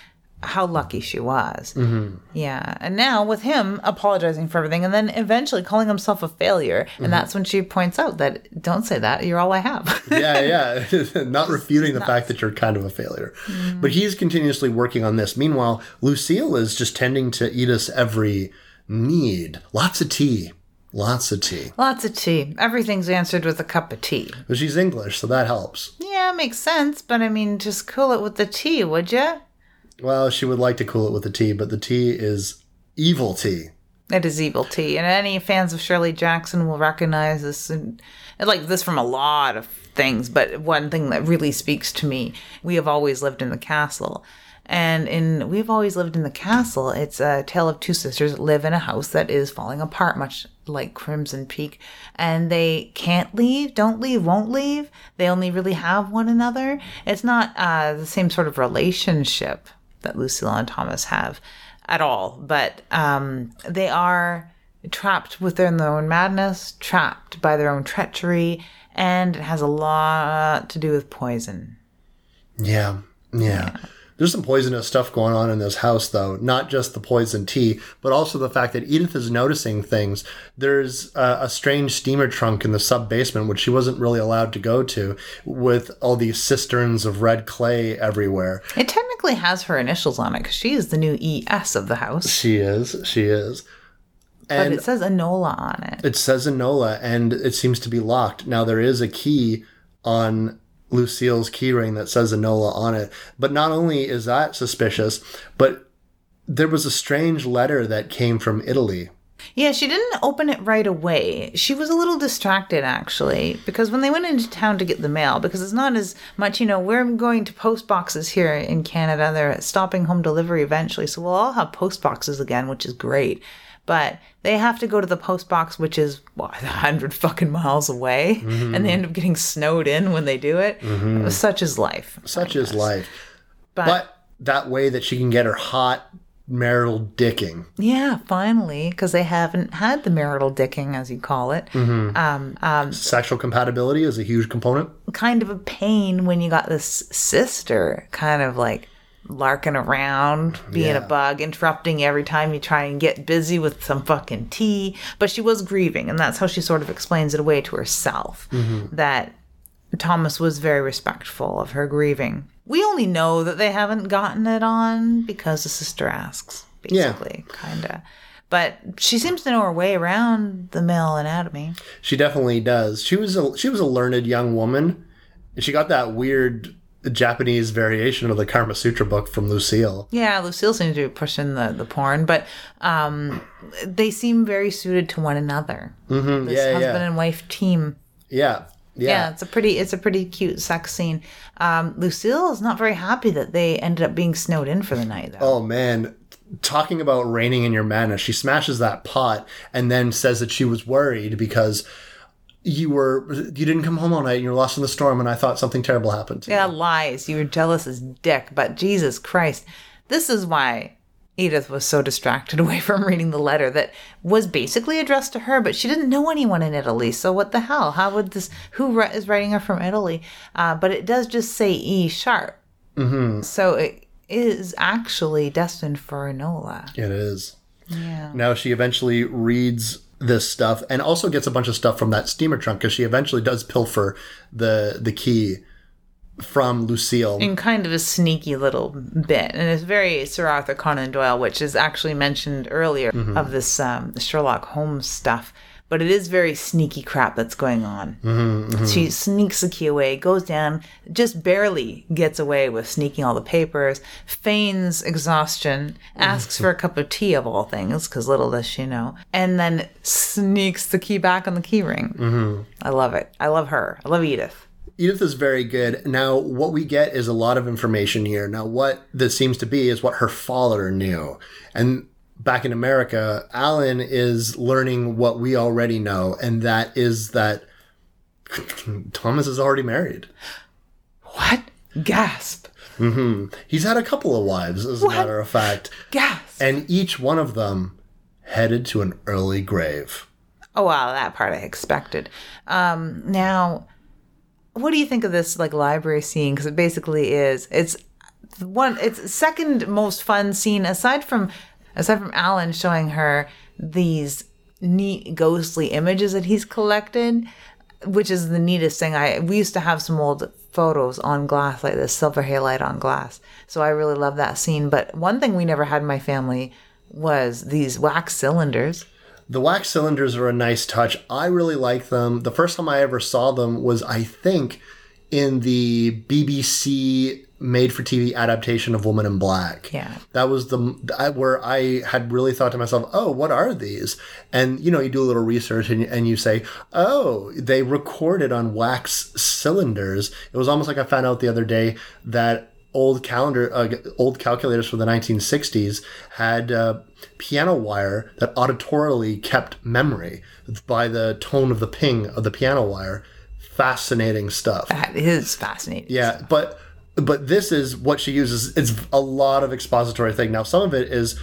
how lucky she was. Mm-hmm. Yeah. And now with him apologizing for everything and then eventually calling himself a failure. Mm-hmm. And that's when she points out that don't say that, you're all I have. <laughs> yeah, yeah. <laughs> Not refuting the fact that you're kind of a failure. But he's continuously working on this. Meanwhile, Lucille is just tending to Edith's every need. Lots of tea. Lots of tea. Lots of tea. Everything's answered with a cup of tea. But she's English, so that helps. Yeah, makes sense. But I mean, just cool it with the tea, would you? Well, she would like to cool it with the tea, but the tea is evil tea. It is evil tea, and any fans of Shirley Jackson will recognize this and, and like this from a lot of things. But one thing that really speaks to me: we have always lived in the castle, and in we've always lived in the castle. It's a tale of two sisters that live in a house that is falling apart, much like Crimson Peak, and they can't leave, don't leave, won't leave. They only really have one another. It's not uh, the same sort of relationship that Lucille and Thomas have at all, but um, they are trapped within their own madness, trapped by their own treachery, and it has a lot to do with poison. Yeah, yeah. There's some poisonous stuff going on in this house, though. Not just the poison tea, but also the fact that Edith is noticing things. There's a, a strange steamer trunk in the sub basement, which she wasn't really allowed to go to, with all these cisterns of red clay everywhere. It technically has her initials on it because she is the new ES of the house, She is, she is. but And it says Enola on it. it says Enola, and it seems to be locked. Now, there is a key on Lucille's keyring that says Enola on it. But not only is that suspicious, but there was a strange letter that came from Italy. Yeah, she didn't open it right away. She was a little distracted actually, because when they went into town to get the mail, because it's not as much, you know, we're going to post boxes here in Canada. They're stopping home delivery eventually, so we'll all have post boxes again, which is great. But they have to go to the post box, which is <laughs> a hundred fucking miles away, and they end up getting snowed in when they do it. Such is life. Such is life. But, But that way that she can get her hot marital dicking. yeah, finally, because they haven't had the marital dicking, as you call it. Um, um, Sexual compatibility is a huge component. kind of a pain when you got this sister kind of like larking around, being a bug, interrupting every time you try and get busy with some fucking tea. But she was grieving, and that's how she sort of explains it away to herself mm-hmm. that Thomas was very respectful of her grieving. We only know that they haven't gotten it on because the sister asks, Yeah. basically, kind of. But she seems to know her way around the male anatomy. She definitely does. She was a she was a learned young woman. She got that weird Japanese variation of the Karma Sutra book from Lucille. Yeah, Lucille seems to be pushing the, the porn, but um, they seem very suited to one another. Mm-hmm, this yeah, husband yeah. and wife team. Yeah. Yeah. Yeah. it's a pretty it's a pretty cute sex scene. Um, Lucille is not very happy that they ended up being snowed in for the night, though. Oh man, talking about raining in your madness, she smashes that pot and then says that she was worried because you were you didn't come home all night and you were lost in the storm and I thought something terrible happened. to you. Yeah, lies. You were jealous as dick, but Jesus Christ, this is why Edith was so distracted <laughs> away from reading the letter that was basically addressed to her, but she didn't know anyone in Italy. So what the hell? How would this? Who is writing her from Italy? Uh, but it does just say E Sharpe, mm-hmm. so it is actually destined for Enola. It is. Yeah. Now she eventually reads this stuff and also gets a bunch of stuff from that steamer trunk because she eventually does pilfer the the key from Lucille. in kind of a sneaky little bit, and it's very Sir Arthur Conan Doyle, which is actually mentioned earlier of this um, Sherlock Holmes stuff. But it is very sneaky crap that's going on. Mm-hmm, mm-hmm. She sneaks the key away, goes down, just barely gets away with sneaking all the papers, feigns exhaustion, mm-hmm. asks for a cup of tea of all things, because little does she know, and then sneaks the key back on the key ring. I love it. I love her. I love Edith. Edith is very good. Now, what we get is a lot of information here. Now, what this seems to be is what her father knew. And back in America, Alan is learning what we already know, and that is that <laughs> Thomas is already married. What? Gasp. He's had a couple of wives, as a matter of fact, Gasp. and each one of them headed to an early grave. Oh wow, that part I expected. Um, now, what do you think of this like library scene? Because it basically is. It's one. It's second most fun scene aside from aside from Alan showing her these neat ghostly images that he's collected, which is the neatest thing. I we used to have some old photos on glass like this silver halide on glass, so I really love that scene. But one thing we never had in my family was these wax cylinders. The wax cylinders are a nice touch. I really like them. The first time I ever saw them was, I think, in the BBC made for TV adaptation of Woman in Black. Yeah. That was the I- where I had really thought to myself, "Oh, what are these?" And you know, you do a little research and, and you say, "Oh, they recorded on wax cylinders." It was almost like I found out the other day that old calendar, uh, old calculators from the 1960s had uh, piano wire that auditorily kept memory by the tone of the ping of the piano wire. Fascinating stuff. That is fascinating. Yeah, but but this is what she uses. It's a lot of expository thing. Now, some of it is,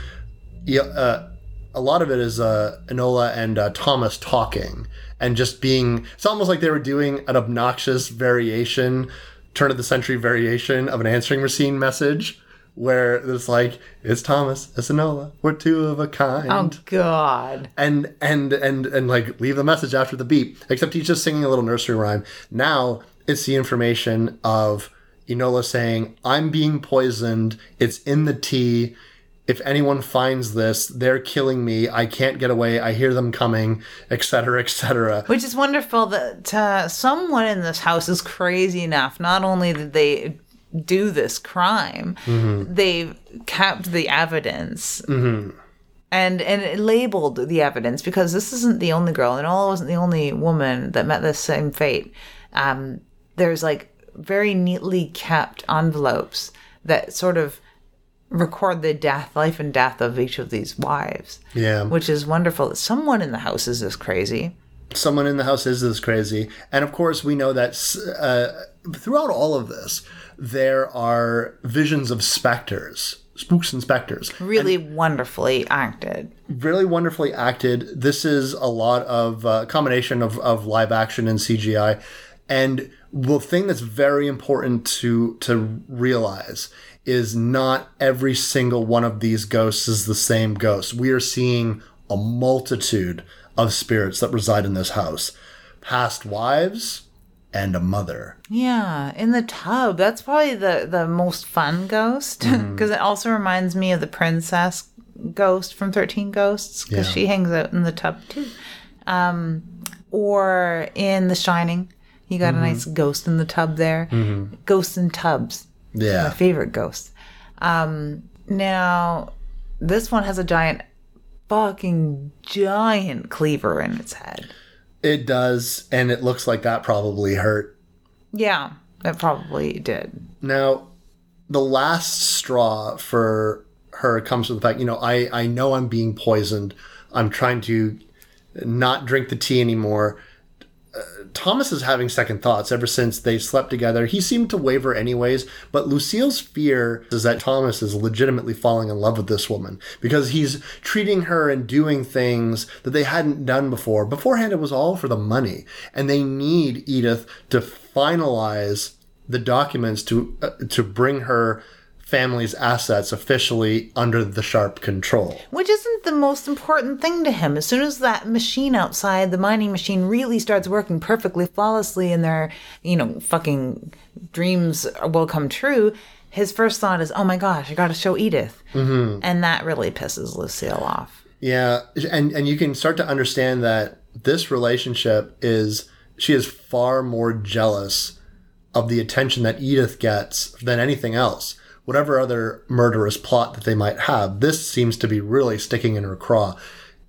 yeah, uh, a lot of it is uh, Enola and uh, Thomas talking and just being. It's almost like they were doing an obnoxious variation, turn of the century variation of an answering machine message. Where it's like, it's Thomas, it's Enola, we're two of a kind Oh God. and and and and like leave the message after the beep. Except he's just singing a little nursery rhyme. Now it's the information of Enola saying, "I'm being poisoned. It's in the tea. If anyone finds this, they're killing me. I can't get away. I hear them coming, etc., etc." Which is wonderful that uh, someone in this house is crazy enough. Not only did they do this crime, they've kept the evidence. And and it labeled the evidence because this isn't the only girl, Enola wasn't the only woman that met this same fate. Um, there's like very neatly kept envelopes that sort of record the death, life and death of each of these wives. Yeah. Which is wonderful. that Someone in the house is this crazy. someone in the house is this crazy. And of course, we know that uh, throughout all of this, there are visions of specters, spooks and specters. Really wonderfully acted. Really wonderfully acted. This is a lot of uh, combination of, of live action and CGI. And the thing that's very important to to realize is not every single one of these ghosts is the same ghost. We are seeing a multitude of spirits that reside in this house. Past wives and a mother. Yeah, in the tub. That's probably the the most fun ghost <laughs> because it also reminds me of the princess ghost from Thirteen Ghosts because Yeah. she hangs out in the tub too. Um, or in The Shining, you got a nice ghost in the tub there. Ghosts in tubs. Yeah. My favorite ghost. Um, now, this one has a giant, fucking giant cleaver in its head. It does, and it looks like that probably hurt. Yeah, it probably did. Now, the last straw for her comes from the fact, you know, I, I know I'm being poisoned. I'm trying to not drink the tea anymore. Thomas is having second thoughts ever since they slept together. He seemed to waver anyways, but Lucille's fear is that Thomas is legitimately falling in love with this woman because he's treating her and doing things that they hadn't done before. Beforehand, it was all for the money, and they need Edith to finalize the documents to uh, to bring her family's assets officially under the Sharpe control. Which isn't the most important thing to him. As soon as that machine outside, the mining machine, really starts working perfectly flawlessly and their, you know, fucking dreams will come true, his first thought is, oh my gosh, I gotta show Edith. Mm-hmm. And that really pisses Lucille off. Yeah, and and you can start to understand that this relationship is she is far more jealous of the attention that Edith gets than anything else. Whatever other murderous plot that they might have, this seems to be really sticking in her craw.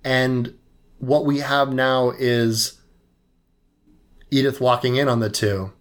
And what we have now is Edith walking in on the two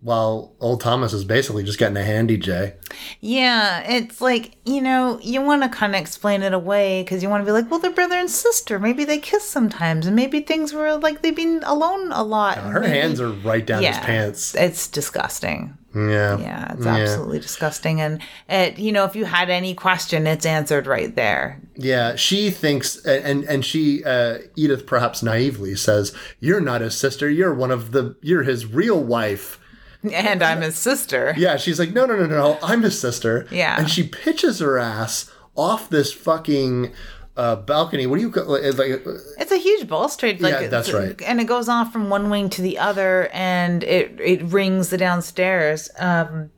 while old Thomas is basically just getting a handy J. Yeah, it's like, you know, you want to kind of explain it away because you want to be like, well, they're brother and sister. Maybe they kiss sometimes, and maybe things were like they've been alone a lot. Her Maybe- hands are right down yeah, his pants. It's disgusting. Yeah. Yeah, it's absolutely disgusting. And it, you know, if you had any question, it's answered right there. Yeah, she thinks, and and she, uh, Edith, perhaps naively says, "You're not his sister. You're one of the. You're his real wife." <laughs> And I'm his sister. Yeah, she's like, "No, no, no, no. I'm his sister." Yeah. and she pitches her ass off this fucking uh, balcony. What do you call it? Like, It's a huge balustrade. Like Yeah, that's right. And it goes off from one wing to the other, and it it rings the downstairs. Um,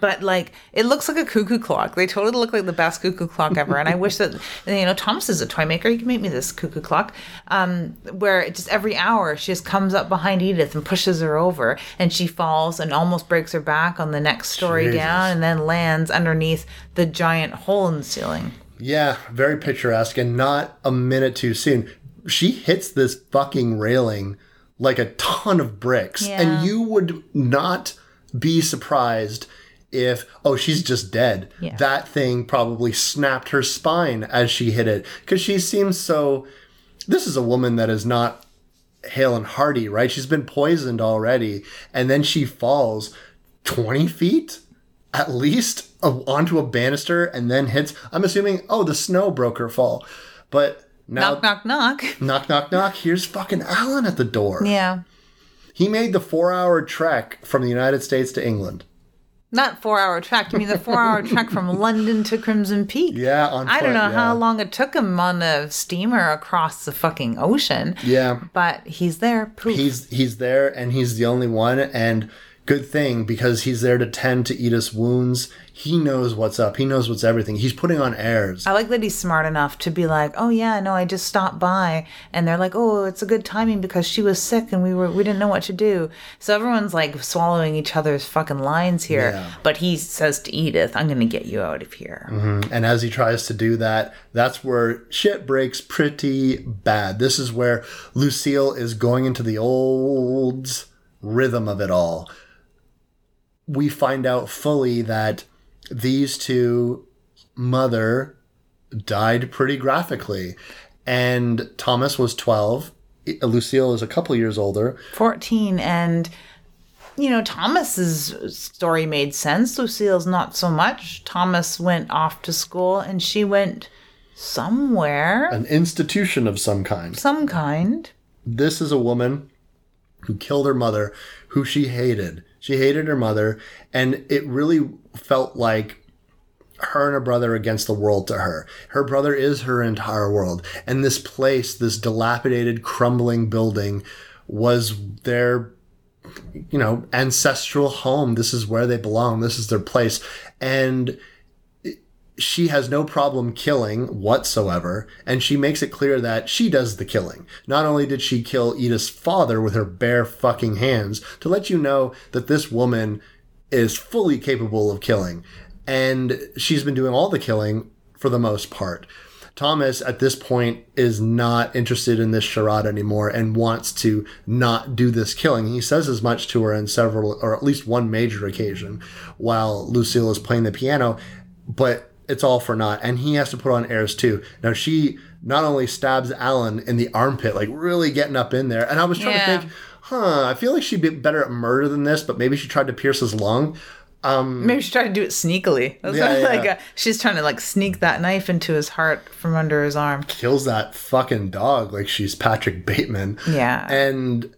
but like it looks like a cuckoo clock. They totally look like the best cuckoo clock ever. And I wish that <laughs> you know Thomas is a toy maker. He can make me this cuckoo clock, um, where just every hour she just comes up behind Edith and pushes her over, and she falls and almost breaks her back on the next story Jesus. down, and then lands underneath the giant hole in the ceiling. yeah, very picturesque, and not a minute too soon. She hits this fucking railing like a ton of bricks, Yeah. and you would not be surprised if oh she's just dead. Yeah. that thing probably snapped her spine as she hit it. Because she seems so this is a woman that is not hale and hearty right? She's been poisoned already and then she falls 20 feet at least onto a banister and then hits i'm assuming oh the snow broke her fall. But now Knock knock knock. <laughs> knock knock knock. Here's fucking alan at the door. Yeah. he made the four hour trek from the united states to england Not four hour trek. You mean the four hour <laughs> trek from London to Crimson Peak? Yeah, on I don't know yeah. how long it took him on a steamer across the fucking ocean. yeah But he's there. Poof. he's he's there and he's the only one and good thing because he's there to tend to Edith's wounds. He knows what's up. He knows what's everything. He's putting on airs. I like that he's smart enough to be like, "Oh yeah, no, I just stopped by," and they're like, "Oh, it's a good timing because she was sick and we were we didn't know what to do." So everyone's like swallowing each other's fucking lines here. Yeah. But he says to Edith, "I'm gonna get you out of here." Mm-hmm. And as he tries to do that, that's where shit breaks pretty bad. This is where Lucille is going into the old rhythm of it all. We find out fully that these two mother died pretty graphically. And Thomas was 12. Uh, Lucille is a couple years older. 14 and you know thomas's story made sense lucille's not so much thomas went off to school and she went somewhere An institution of some kind. some kind this is a woman who killed her mother, who she hated. She hated her mother, and it really felt like her and her brother against the world to her. Her brother is her entire world. And this place, this dilapidated, crumbling building, was their you know, ancestral home. This is where they belong. This is their place. And she has no problem killing whatsoever, and she makes it clear that she does the killing. Not only did she kill Edith's father with her bare fucking hands, to let you know that this woman is fully capable of killing. And she's been doing all the killing for the most part. Thomas, at this point, is not interested in this charade anymore and wants to not do this killing. He says as much to her in several, or at least one major occasion, while Lucille is playing the piano, but it's all for naught. And he has to put on airs too. Now, she not only stabs Alan in the armpit, like really getting up in there, and I was trying Yeah. to think, huh, I feel like she'd be better at murder than this, but maybe she tried to pierce his lung. Um, maybe she tried to do it sneakily was <laughs> Yeah, yeah. like a, she's trying to like sneak that knife into his heart from under his arm kills that fucking dog like she's Patrick Bateman. Yeah. And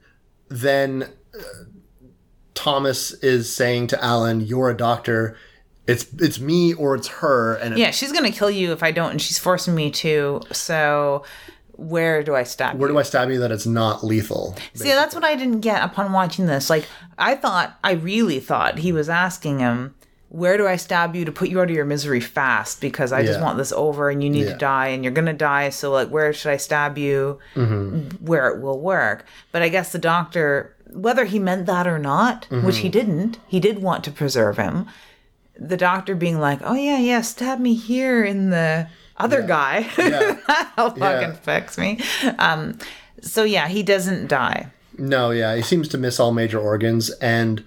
then uh, Thomas is saying to Alan, "You're a doctor. It's it's me or it's her." And yeah she's gonna kill you if i don't and she's forcing me to so where do i stab where you? do I stab you that it's not lethal? See, that's what I didn't get upon watching this. Like, I thought, I really thought he was asking him, Where do I stab you to put you out of your misery fast? Because I just want this over and you need Yeah. to die and you're going to die. So, like, where should I stab you mm-hmm. where it will work? But I guess the doctor, whether he meant that or not, which he mm-hmm. didn't, he did want to preserve him. The doctor being like, Oh, yeah, yeah, stab me here in the other guy. <laughs> Yeah. That'll fucking Yeah. fix me. Um, so, yeah, he doesn't die. No, yeah, he seems to miss all major organs, and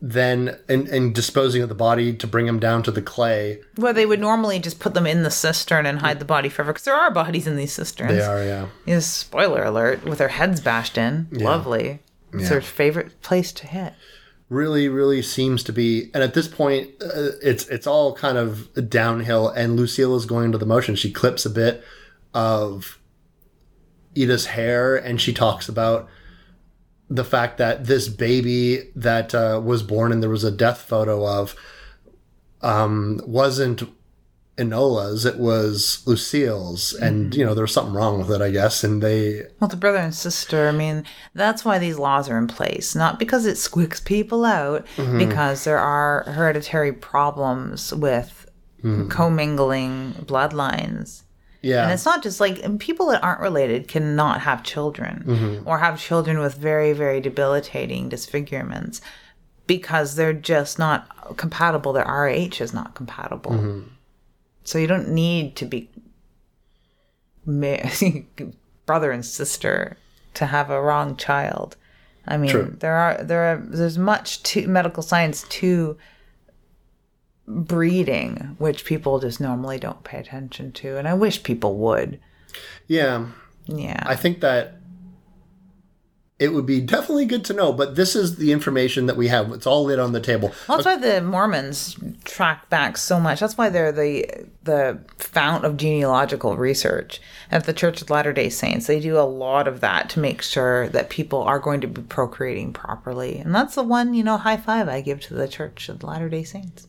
then and, and disposing of the body to bring him down to the clay. Where they would normally just put them in the cistern and hide the body forever, because there are bodies in these cisterns. They are, yeah. Yes, spoiler alert, with their heads bashed in. Lovely. It's their favorite place to hit. Really really seems to be and at this point uh, it's it's all kind of downhill and lucille is going into the motion. She clips a bit of edith's hair and she talks about the fact that this baby that uh, was born and there was a death photo of um, wasn't enola's it was lucille's and mm. you know there was something wrong with it i guess and they Well, the brother and sister, I mean, that's why these laws are in place. Not because it squicks people out, mm-hmm. because there are hereditary problems with mm-hmm. commingling bloodlines. yeah And it's not just like people that aren't related cannot have children mm-hmm. or have children with very, very debilitating disfigurements because they're just not compatible. Their RH is not compatible. So you don't need to be ma- <laughs> brother and sister to have a wrong child. I mean, True. there are there are there's much to medical science to breeding, which people just normally don't pay attention to, and I wish people would. yeah Yeah. I think that it would be definitely good to know, but this is the information that we have. It's all lit on the table. That's why the Mormons track back so much. That's why they're the the fount of genealogical research. At the Church of Latter Day Saints, they do a lot of that to make sure that people are going to be procreating properly. And that's the one, you know, high five I give to the Church of Latter Day Saints.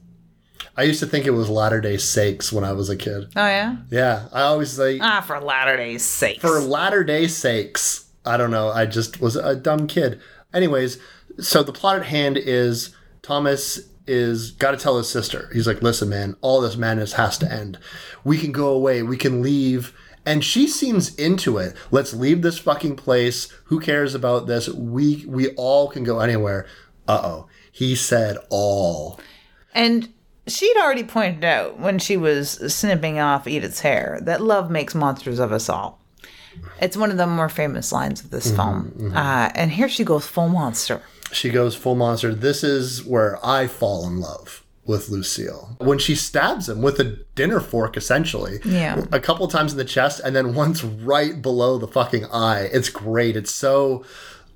I used to think it was Latter Day Sakes when I was a kid. Oh yeah. Yeah, I always say Ah, for Latter Day Saints. for Latter Day Sakes. I don't know. I just was a dumb kid. Anyways, so the plot at hand is Thomas is got to tell his sister. He's like, "Listen, man, all this madness has to end. We can go away. We can leave." And she seems into it. Let's leave this fucking place. Who cares about this? We we all can go anywhere. Uh oh. He said all. And she'd already pointed out when she was snipping off Edith's hair that love makes monsters of us all. It's one of the more famous lines of this film. Uh, and here she goes full monster. she goes full monster. This is where I fall in love with Lucille. When she stabs him with a dinner fork, essentially. Yeah. A couple times in the chest and then once right below the fucking eye. It's great. It's so.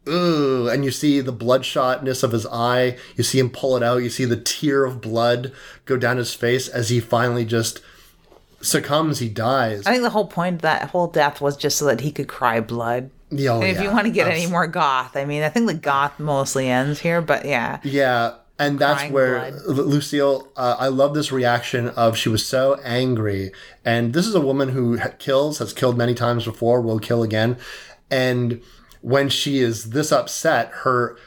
Ooh, and you see the bloodshotness of his eye. You see him pull it out. You see the tear of blood go down his face as he finally just succumbs. He dies. I think the whole point of that whole death was just so that he could cry blood. Yeah, oh, And if you want to get any more goth, I mean, I think the goth mostly ends here, but yeah. Yeah, and that's where blood. Lucille. Uh, I love this reaction of she was so angry, and this is a woman who ha- kills, has killed many times before, will kill again, and when she is this upset, her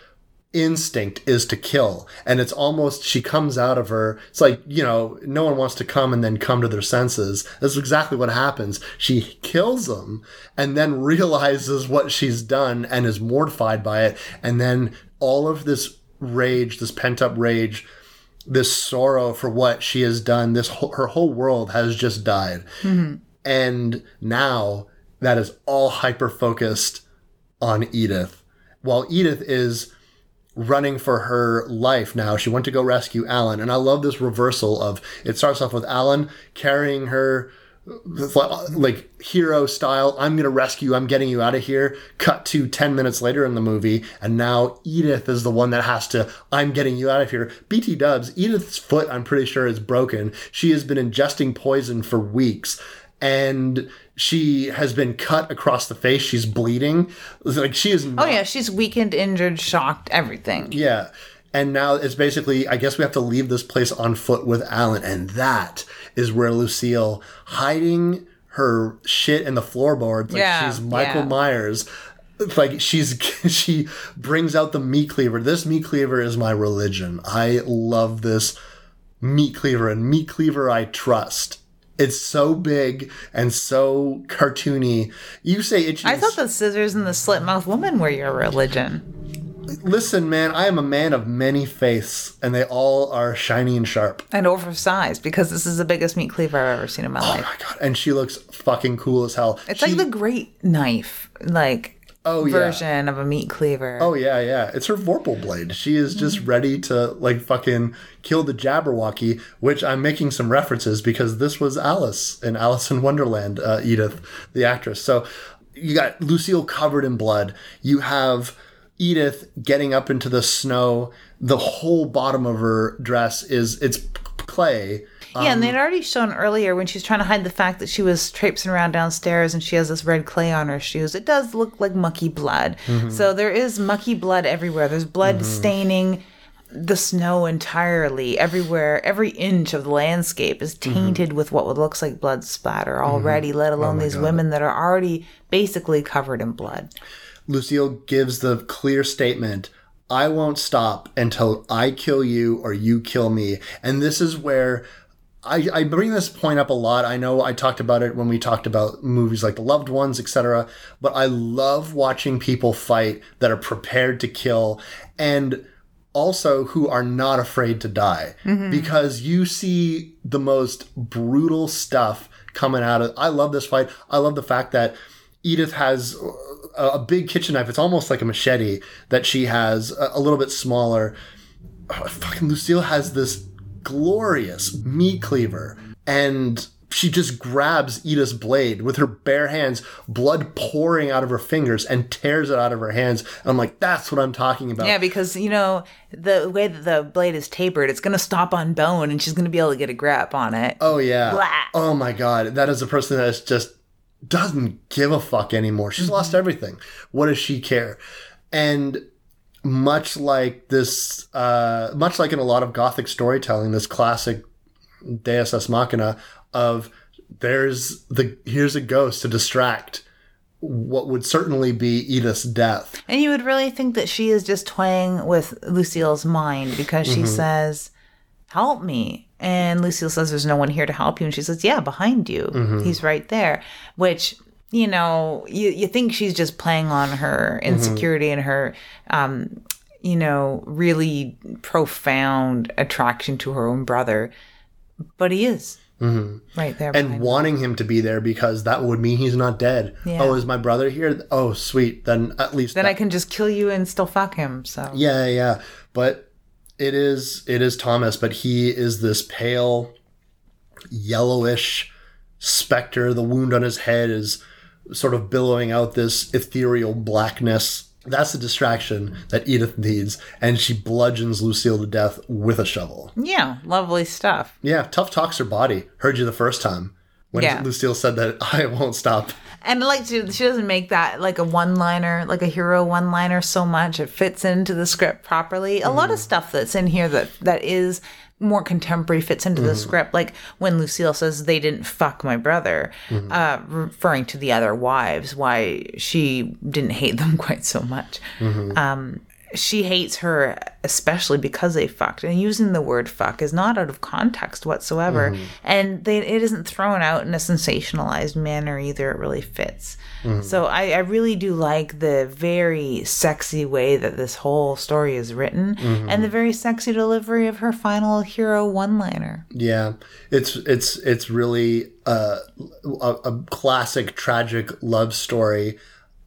instinct is to kill. And it's almost she comes out of her it's like you know no one wants to come and then come to their senses. That's exactly what happens. She kills them and then <laughs> realizes what she's done and is mortified by it. And then all of this rage this pent up rage this sorrow for what she has done this whole, her whole world has just died. Mm-hmm. And now that is all hyper focused on Edith. While Edith is running for her life now. She went to go rescue Alan. And I love this reversal of it starts off with Alan carrying her like hero style. I'm going to rescue. I'm getting you out of here. Cut to 10 minutes later in the movie. And now Edith is the one that has to, I'm getting you out of here. BT dubs, Edith's foot, I'm pretty sure is broken. She has been ingesting poison for weeks. And she has been cut across the face. She's bleeding. Like she is Oh, yeah, she's weakened, injured, shocked, everything. yeah. And now it's basically, I guess we have to leave this place on foot with Alan. And that is where Lucille, hiding her shit in the floorboards, like Yeah, she's Michael yeah. Myers. Like she's <laughs> she brings out the meat cleaver. This meat cleaver is my religion. I love this meat cleaver, and meat cleaver I trust. It's so big and so cartoony. You say itchy. I thought the scissors and the slit mouth woman were your religion. Listen, man, I am a man of many faiths, and they all are shiny and sharp. And oversized because this is the biggest meat cleaver I've ever seen in my Oh life. Oh my god! And she looks fucking cool as hell. It's She- like the great knife. Like Oh, yeah. version of a meat cleaver. Oh yeah, yeah. It's her Vorpal blade. She is just ready to like fucking kill the Jabberwocky, which I'm making some references because this was Alice in Alice in Wonderland, uh, Edith, the actress. So you got Lucille covered in blood. You have Edith getting up into the snow. The whole bottom of her dress is it's clay. Yeah, and they'd um, already shown earlier when she's trying to hide the fact that she was traipsing around downstairs and she has this red clay on her shoes. It does look like mucky blood. Mm-hmm. So there is mucky blood everywhere. There's blood mm-hmm. staining the snow entirely everywhere. Every inch of the landscape is mm-hmm. tainted with what looks like blood splatter already, let oh alone these women that are already basically covered in blood. Lucille gives the clear statement I won't stop until I kill you or you kill me. And this is where I, I bring this point up a lot. I know I talked about it when we talked about movies like The Loved Ones, etc. But I love watching people fight that are prepared to kill and also who are not afraid to die mm-hmm. because you see the most brutal stuff coming out of I love this fight. I love the fact that Edith has a, a big kitchen knife. It's almost like a machete that she has, a, a little bit smaller. Oh, fucking Lucille has this glorious meat cleaver and she just grabs Edith's blade with her bare hands, blood pouring out of her fingers, and tears it out of her hands. I'm like, that's what I'm talking about. Yeah, because you know the way that the blade is tapered, it's gonna stop on bone, and she's gonna be able to get a grip on it. Oh yeah. Blah. Oh my god, that is a person that is just doesn't give a fuck anymore. She's lost everything. What does she care? And much like this, uh, much like in a lot of gothic storytelling, this classic Deus Ex Machina of there's the here's a ghost to distract what would certainly be Edith's death. And you would really think that she is just toying with Lucille's mind because she says, Help me. And Lucille says, There's no one here to help you. And she says, Yeah, behind you. He's right there. Which, you know, you, you think she's just playing on her insecurity and her, um, you know, really profound attraction to her own brother. But he is right there. and wanting him to be there because that would mean he's not dead. Yeah. Oh, is my brother here? Oh, sweet. Then at least then that- I can just kill you and still fuck him. So Yeah, yeah. But it is it is Thomas, but he is this pale, yellowish specter. The wound on his head is sort of billowing out this ethereal blackness. That's the distraction that Edith needs, and she bludgeons Lucille to death with a shovel. yeah, lovely stuff. Yeah, tough talks her body. Heard you the first time when Yeah. Lucille said that <laughs> I won't stop. And like she, she doesn't make that like a one liner, like a hero one liner so much. It fits into the script properly. A lot of mm. stuff that's in here that that is more contemporary fits into the script. Like when Lucille says they didn't fuck my brother, uh, referring to the other wives, why she didn't hate them <laughs> quite so much. Um, she hates her especially because they fucked. And using the word fuck is not out of context whatsoever. Mm-hmm. And they, it isn't thrown out in a sensationalized manner either. It really fits. Mm-hmm. So I, I really do like the very sexy way that this whole story is written mm-hmm. and the very sexy delivery of her final hero one liner Yeah, it's it's it's really a, a, a classic tragic love story,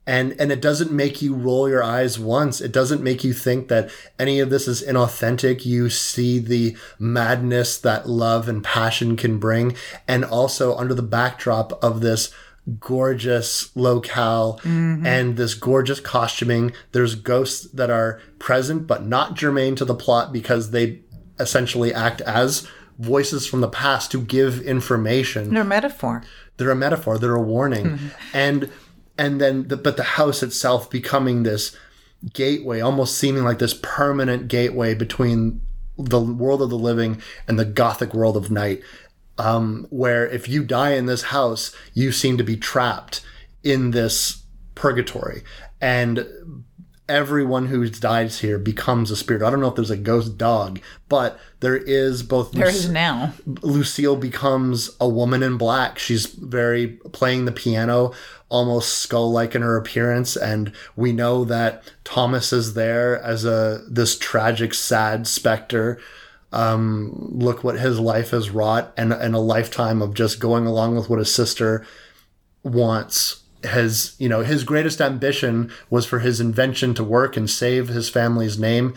and and it doesn't make you roll your eyes once. It doesn't make you think that any of this is inauthentic. You see the madness that love and passion can bring, and also under the backdrop of this gorgeous locale mm-hmm. and this gorgeous costuming there's ghosts that are present but not germane to the plot because they essentially act as voices from the past to give information. they're a metaphor They're a metaphor. They're a warning, mm-hmm. and and then the, but the house itself becoming this gateway, almost seeming like this permanent gateway between the world of the living and the gothic world of night. Um, where if you die in this house, you seem to be trapped in this purgatory, and everyone who dies here becomes a spirit. I don't know if there's a ghost dog, but there is both. there is now Lucille becomes a woman in black. She's very playing the piano, almost skull like in her appearance, and we know that Thomas is there as a this tragic, sad specter. Um, look what his life has wrought, and and a lifetime of just going along with what his sister wants has you know his greatest ambition was for his invention to work and save his family's name,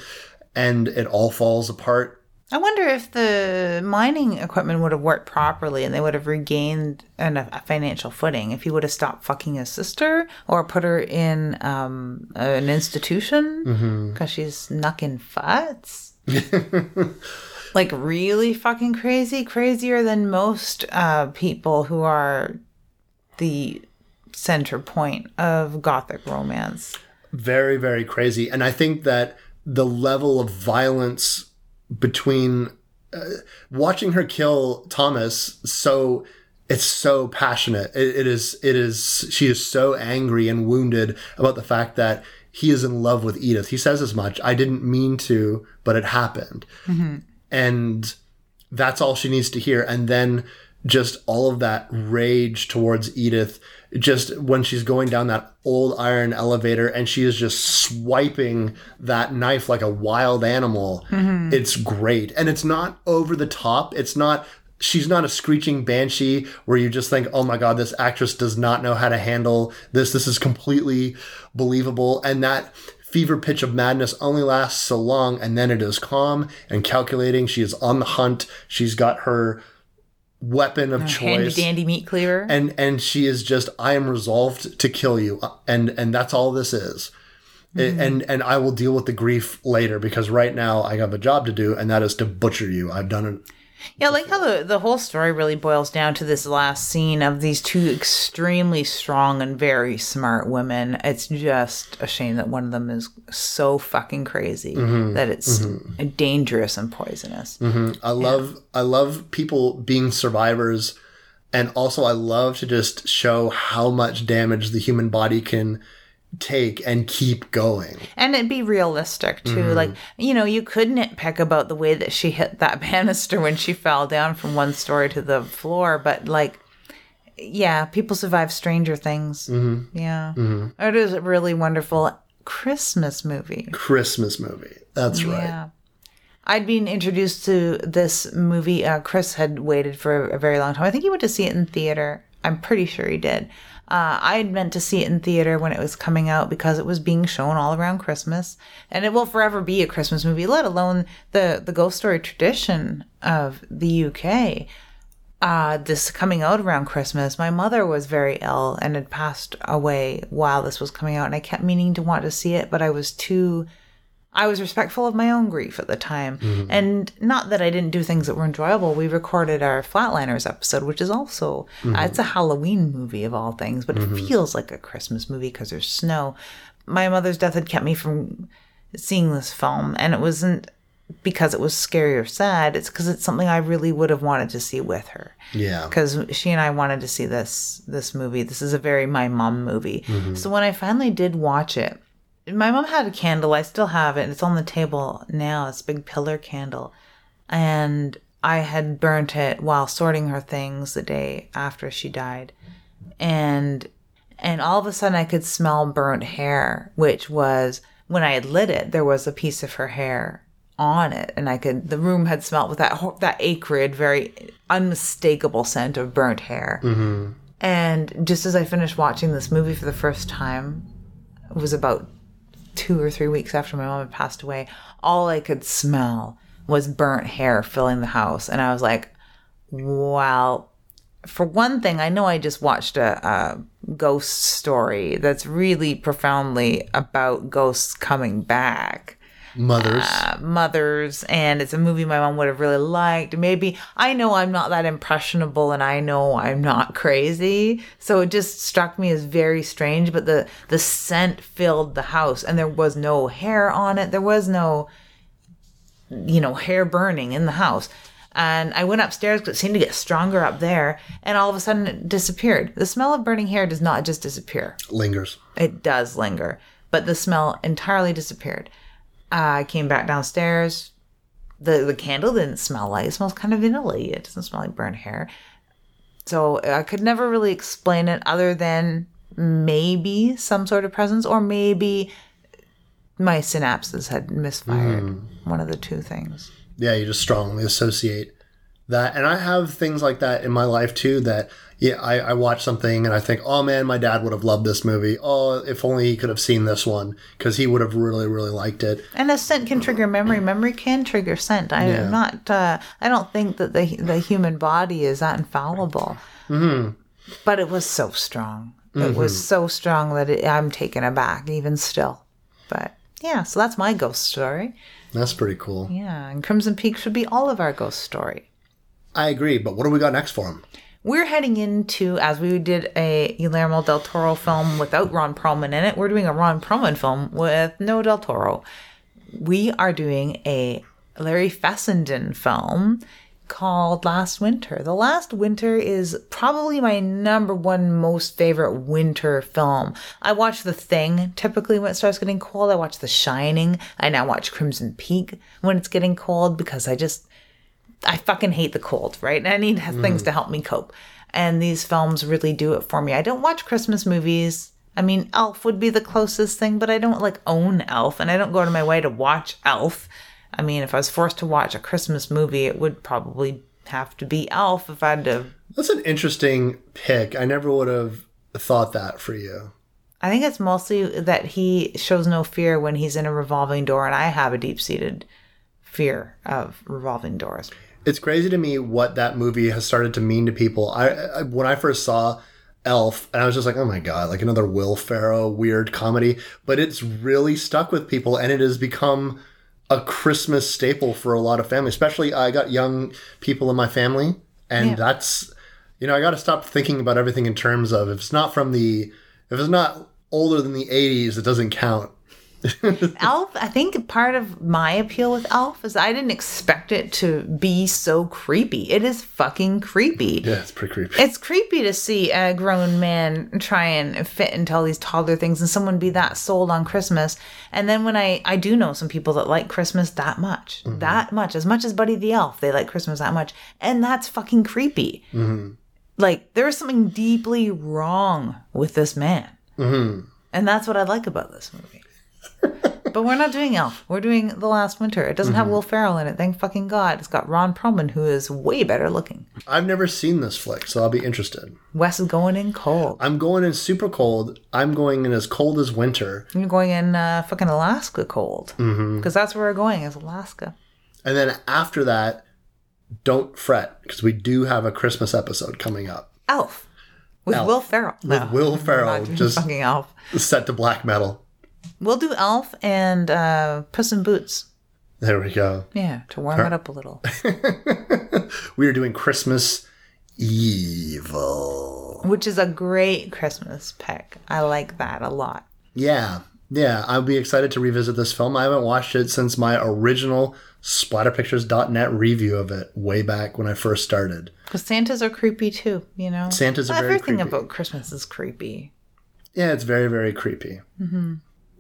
and it all falls apart. I wonder if the mining equipment would have worked properly and they would have regained an, a financial footing if he would have stopped fucking his sister or put her in um, an institution because she's knucking futs. <laughs> like really fucking crazy, crazier than most uh, people who are the center point of gothic romance. very very crazy. And i think that the level of violence between uh, watching her kill thomas so it's so passionate. It, it is it is she is so angry and wounded about the fact that he is in love with edith. He says as much. I didn't mean to but it happened. And that's all she needs to hear. And then just all of that rage towards edith just when she's going down that old iron elevator and she is just swiping that knife like a wild animal mm-hmm. it's great. And it's not over the top. It's not she's not a screeching banshee where you just think oh my god this actress does not know how to handle this. This is completely believable. And that fever pitch of madness only lasts so long and then it is calm and calculating. She is on the hunt. She's got her weapon of Handy choice dandy meat cleaver. and and she is just i am resolved to kill you and and that's all this is Mm-hmm. and and i will deal with the grief later because right now i have a job to do and that is to butcher you i've done it Yeah, like how the, the whole story really boils down to this last scene of these two extremely strong and very smart women. It's just a shame that one of them is so fucking crazy mm-hmm. that it's mm-hmm. dangerous and poisonous. Mm-hmm. i love i love people being survivors. And also i love to just show how much damage the human body can take and keep going And it'd be realistic too. Mm-hmm. Like, you know, you could nitpick about the way that she hit that <laughs> banister when she fell down from one story to the floor, but like, yeah, people survive stranger things. Mm-hmm. Yeah. Mm-hmm. It is a really wonderful Christmas movie. christmas movie that's right Yeah. I'd been introduced to this movie. Uh, Chris had waited for a very long time. I think he went to see it in theater. I'm pretty sure he did. Uh, I had meant to see it in theater when it was coming out because it was being shown all around Christmas, and it will forever be a Christmas movie. Let alone the the ghost story tradition of the UK. Uh, this coming out around Christmas, my mother was very ill and had passed away while this was coming out, and I kept meaning to want to see it, but I was too I was respectful of my own grief at the time. Mm-hmm. And not that I didn't do things that were enjoyable. We recorded our Flatliners episode, which is also, uh, it's a Halloween movie of all things, but it mm-hmm. feels like a Christmas movie because there's snow. My mother's death had kept me from seeing this film, and it wasn't because it was scary or sad. It's because it's something I really would have wanted to see with her yeah because she and I wanted to see this this movie. This is a very my mom movie. So when I finally did watch it, my mom had a candle. I still have it. It's on the table now. It's a big pillar candle, and I had burnt it while sorting her things the day after she died, and and all of a sudden I could smell burnt hair, which was when I had lit it. There was a piece of her hair on it, and I could. The room had smelled with that that acrid, very unmistakable scent of burnt hair. Mm-hmm. And just as I finished watching this movie for the first time, it was about two or three weeks after my mom had passed away. All I could smell was burnt hair filling the house, and I was like, "Wow." For one thing, I know I just watched a, a ghost story that's really profoundly about ghosts coming back mothers. Uh, mothers and it's a movie my mom would have really liked. Maybe i know i'm not that impressionable and i know i'm not crazy so it just struck me as very strange but the the scent filled the house and there was no hair on it. There was no you know hair burning in the house. And i went upstairs because it seemed to get stronger up there and all of a sudden it disappeared. The smell of burning hair does not just disappear. Lingers. It does linger, but the smell entirely disappeared. I came back downstairs. The the candle didn't smell like it smells kind of vanilla. It doesn't smell like burnt hair. So I could never really explain it other than maybe some sort of presence or maybe my synapses had misfired. Hmm. One of the two things. yeah you just strongly associate That and I have things like that in my life too. That yeah, I, I watch something and I think, oh man, my dad would have loved this movie. Oh, if only he could have seen this one because he would have really really liked it. And a scent can trigger memory. Memory can trigger scent. I, Yeah. not. Uh, I don't think that the the human body is that infallible. Mm-hmm. But it was so strong. It was so strong that it, I'm taken aback even still. But yeah, so that's my ghost story. That's pretty cool. Yeah, and Crimson Peak should be all of our ghost story. I agree. But what do we got next for him? We're heading into, as we did a Guillermo del Toro film without Ron Perlman in it, we're doing a Ron Perlman film with no del Toro. We are doing a Larry Fessenden film called Last Winter. The Last Winter is probably my number one most favorite winter film. I watch The Thing typically when it starts getting cold. I watch The Shining. I now watch Crimson Peak when it's getting cold because I just I fucking hate the cold, right? And I need mm-hmm. things to help me cope. And these films really do it for me. I don't watch Christmas movies. I mean, Elf would be the closest thing, but I don't like own Elf and I don't go to my way to watch Elf. I mean, if I was forced to watch a Christmas movie, it would probably have to be Elf if I had to. That's an interesting pick. I never would have thought that for you. I think it's mostly that he shows no fear when he's in a revolving door, and I have a deep seated fear of revolving doors. It's crazy to me what that movie has started to mean to people. I, I when I first saw Elf, and I was just like, oh my god, like another Will Ferrell weird comedy. But it's really stuck with people, and it has become a Christmas staple for a lot of families. Especially, I got young people in my family, and Yeah. that's you know, I got to stop thinking about everything in terms of if it's not from the if it's not older than the '80s, it doesn't count. <laughs> Elf, I think part of my appeal with Elf is I didn't expect it to be so creepy. It is fucking creepy. Yeah, it's pretty creepy. It's creepy to see a grown man try and fit into all these toddler things and someone be that sold on Christmas. And then when I I do know some people that like Christmas that much, mm-hmm. that much, as much as Buddy the Elf, they like Christmas that much, and that's fucking creepy. Mm-hmm. Like there is something deeply wrong with this man, mm-hmm. and that's what I like about this movie. But we're not doing Elf. We're doing The Last Winter. It doesn't have Will Ferrell in it. Thank fucking God. It's got Ron Perlman, who is way better looking. I've never seen this flick, so I'll be interested. Wes is going in cold. I'm going in super cold. I'm going in as cold as winter. You're going in uh, fucking Alaska cold. Because that's where we're going, is Alaska. And then after that, don't fret, because we do have a Christmas episode coming up. Elf. With Elf. Will Ferrell. With Will Ferrell, just fucking Elf. set to black metal. We'll do Elf and uh, Puss in Boots. There we go. Yeah, to warm it up a little. <laughs> We are doing Christmas Evil. Which is a great Christmas pick. I like that a lot. Yeah, yeah. I'll be excited to revisit this film. I haven't watched it since my original splatterpictures.net review of it way back when I first started. Because Santas are creepy too, you know? Santas are very Everything creepy. about Christmas is creepy. Yeah, it's very, very creepy.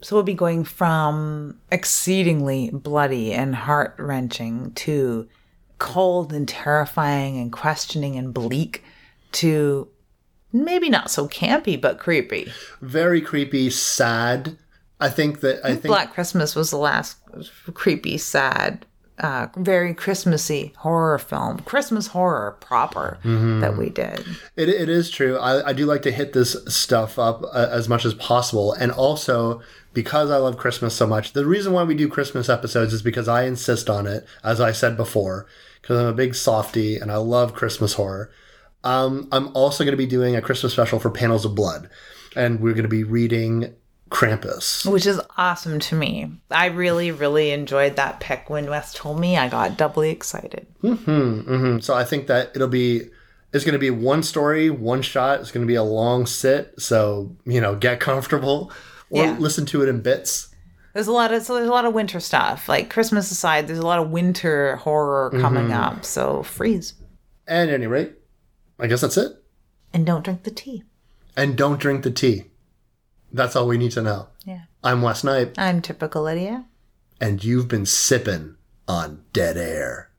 So we'll be going from exceedingly bloody and heart wrenching to cold and terrifying and questioning and bleak to maybe not so campy but creepy. Very creepy, sad. I think that I think Black Christmas was the last creepy, sad, uh, very Christmassy horror film, Christmas horror proper that we did. It, it is true. I, I do like to hit this stuff up uh, as much as possible. And also, because I love Christmas so much, the reason why we do Christmas episodes is because I insist on it, as I said before, because I'm a big softy and I love Christmas horror. Um, I'm also going to be doing a Christmas special for Panels of Blood. And we're going to be reading Krampus. Which is awesome to me. I really, really enjoyed that pick. When Wes told me, I got doubly excited. Mm-hmm, mm-hmm. So I think that it'll be it's going to be one story, one shot. It's going to be a long sit, so you know, get comfortable or Yeah. listen to it in bits. There's a lot of so there's a lot of winter stuff. Like Christmas aside, there's a lot of winter horror mm-hmm. coming up. So freeze At any rate, I guess that's it. and don't drink the tea. And don't drink the tea. That's all we need to know. Yeah, I'm Wes Knight. I'm typical Lydia. and you've been sipping on dead air.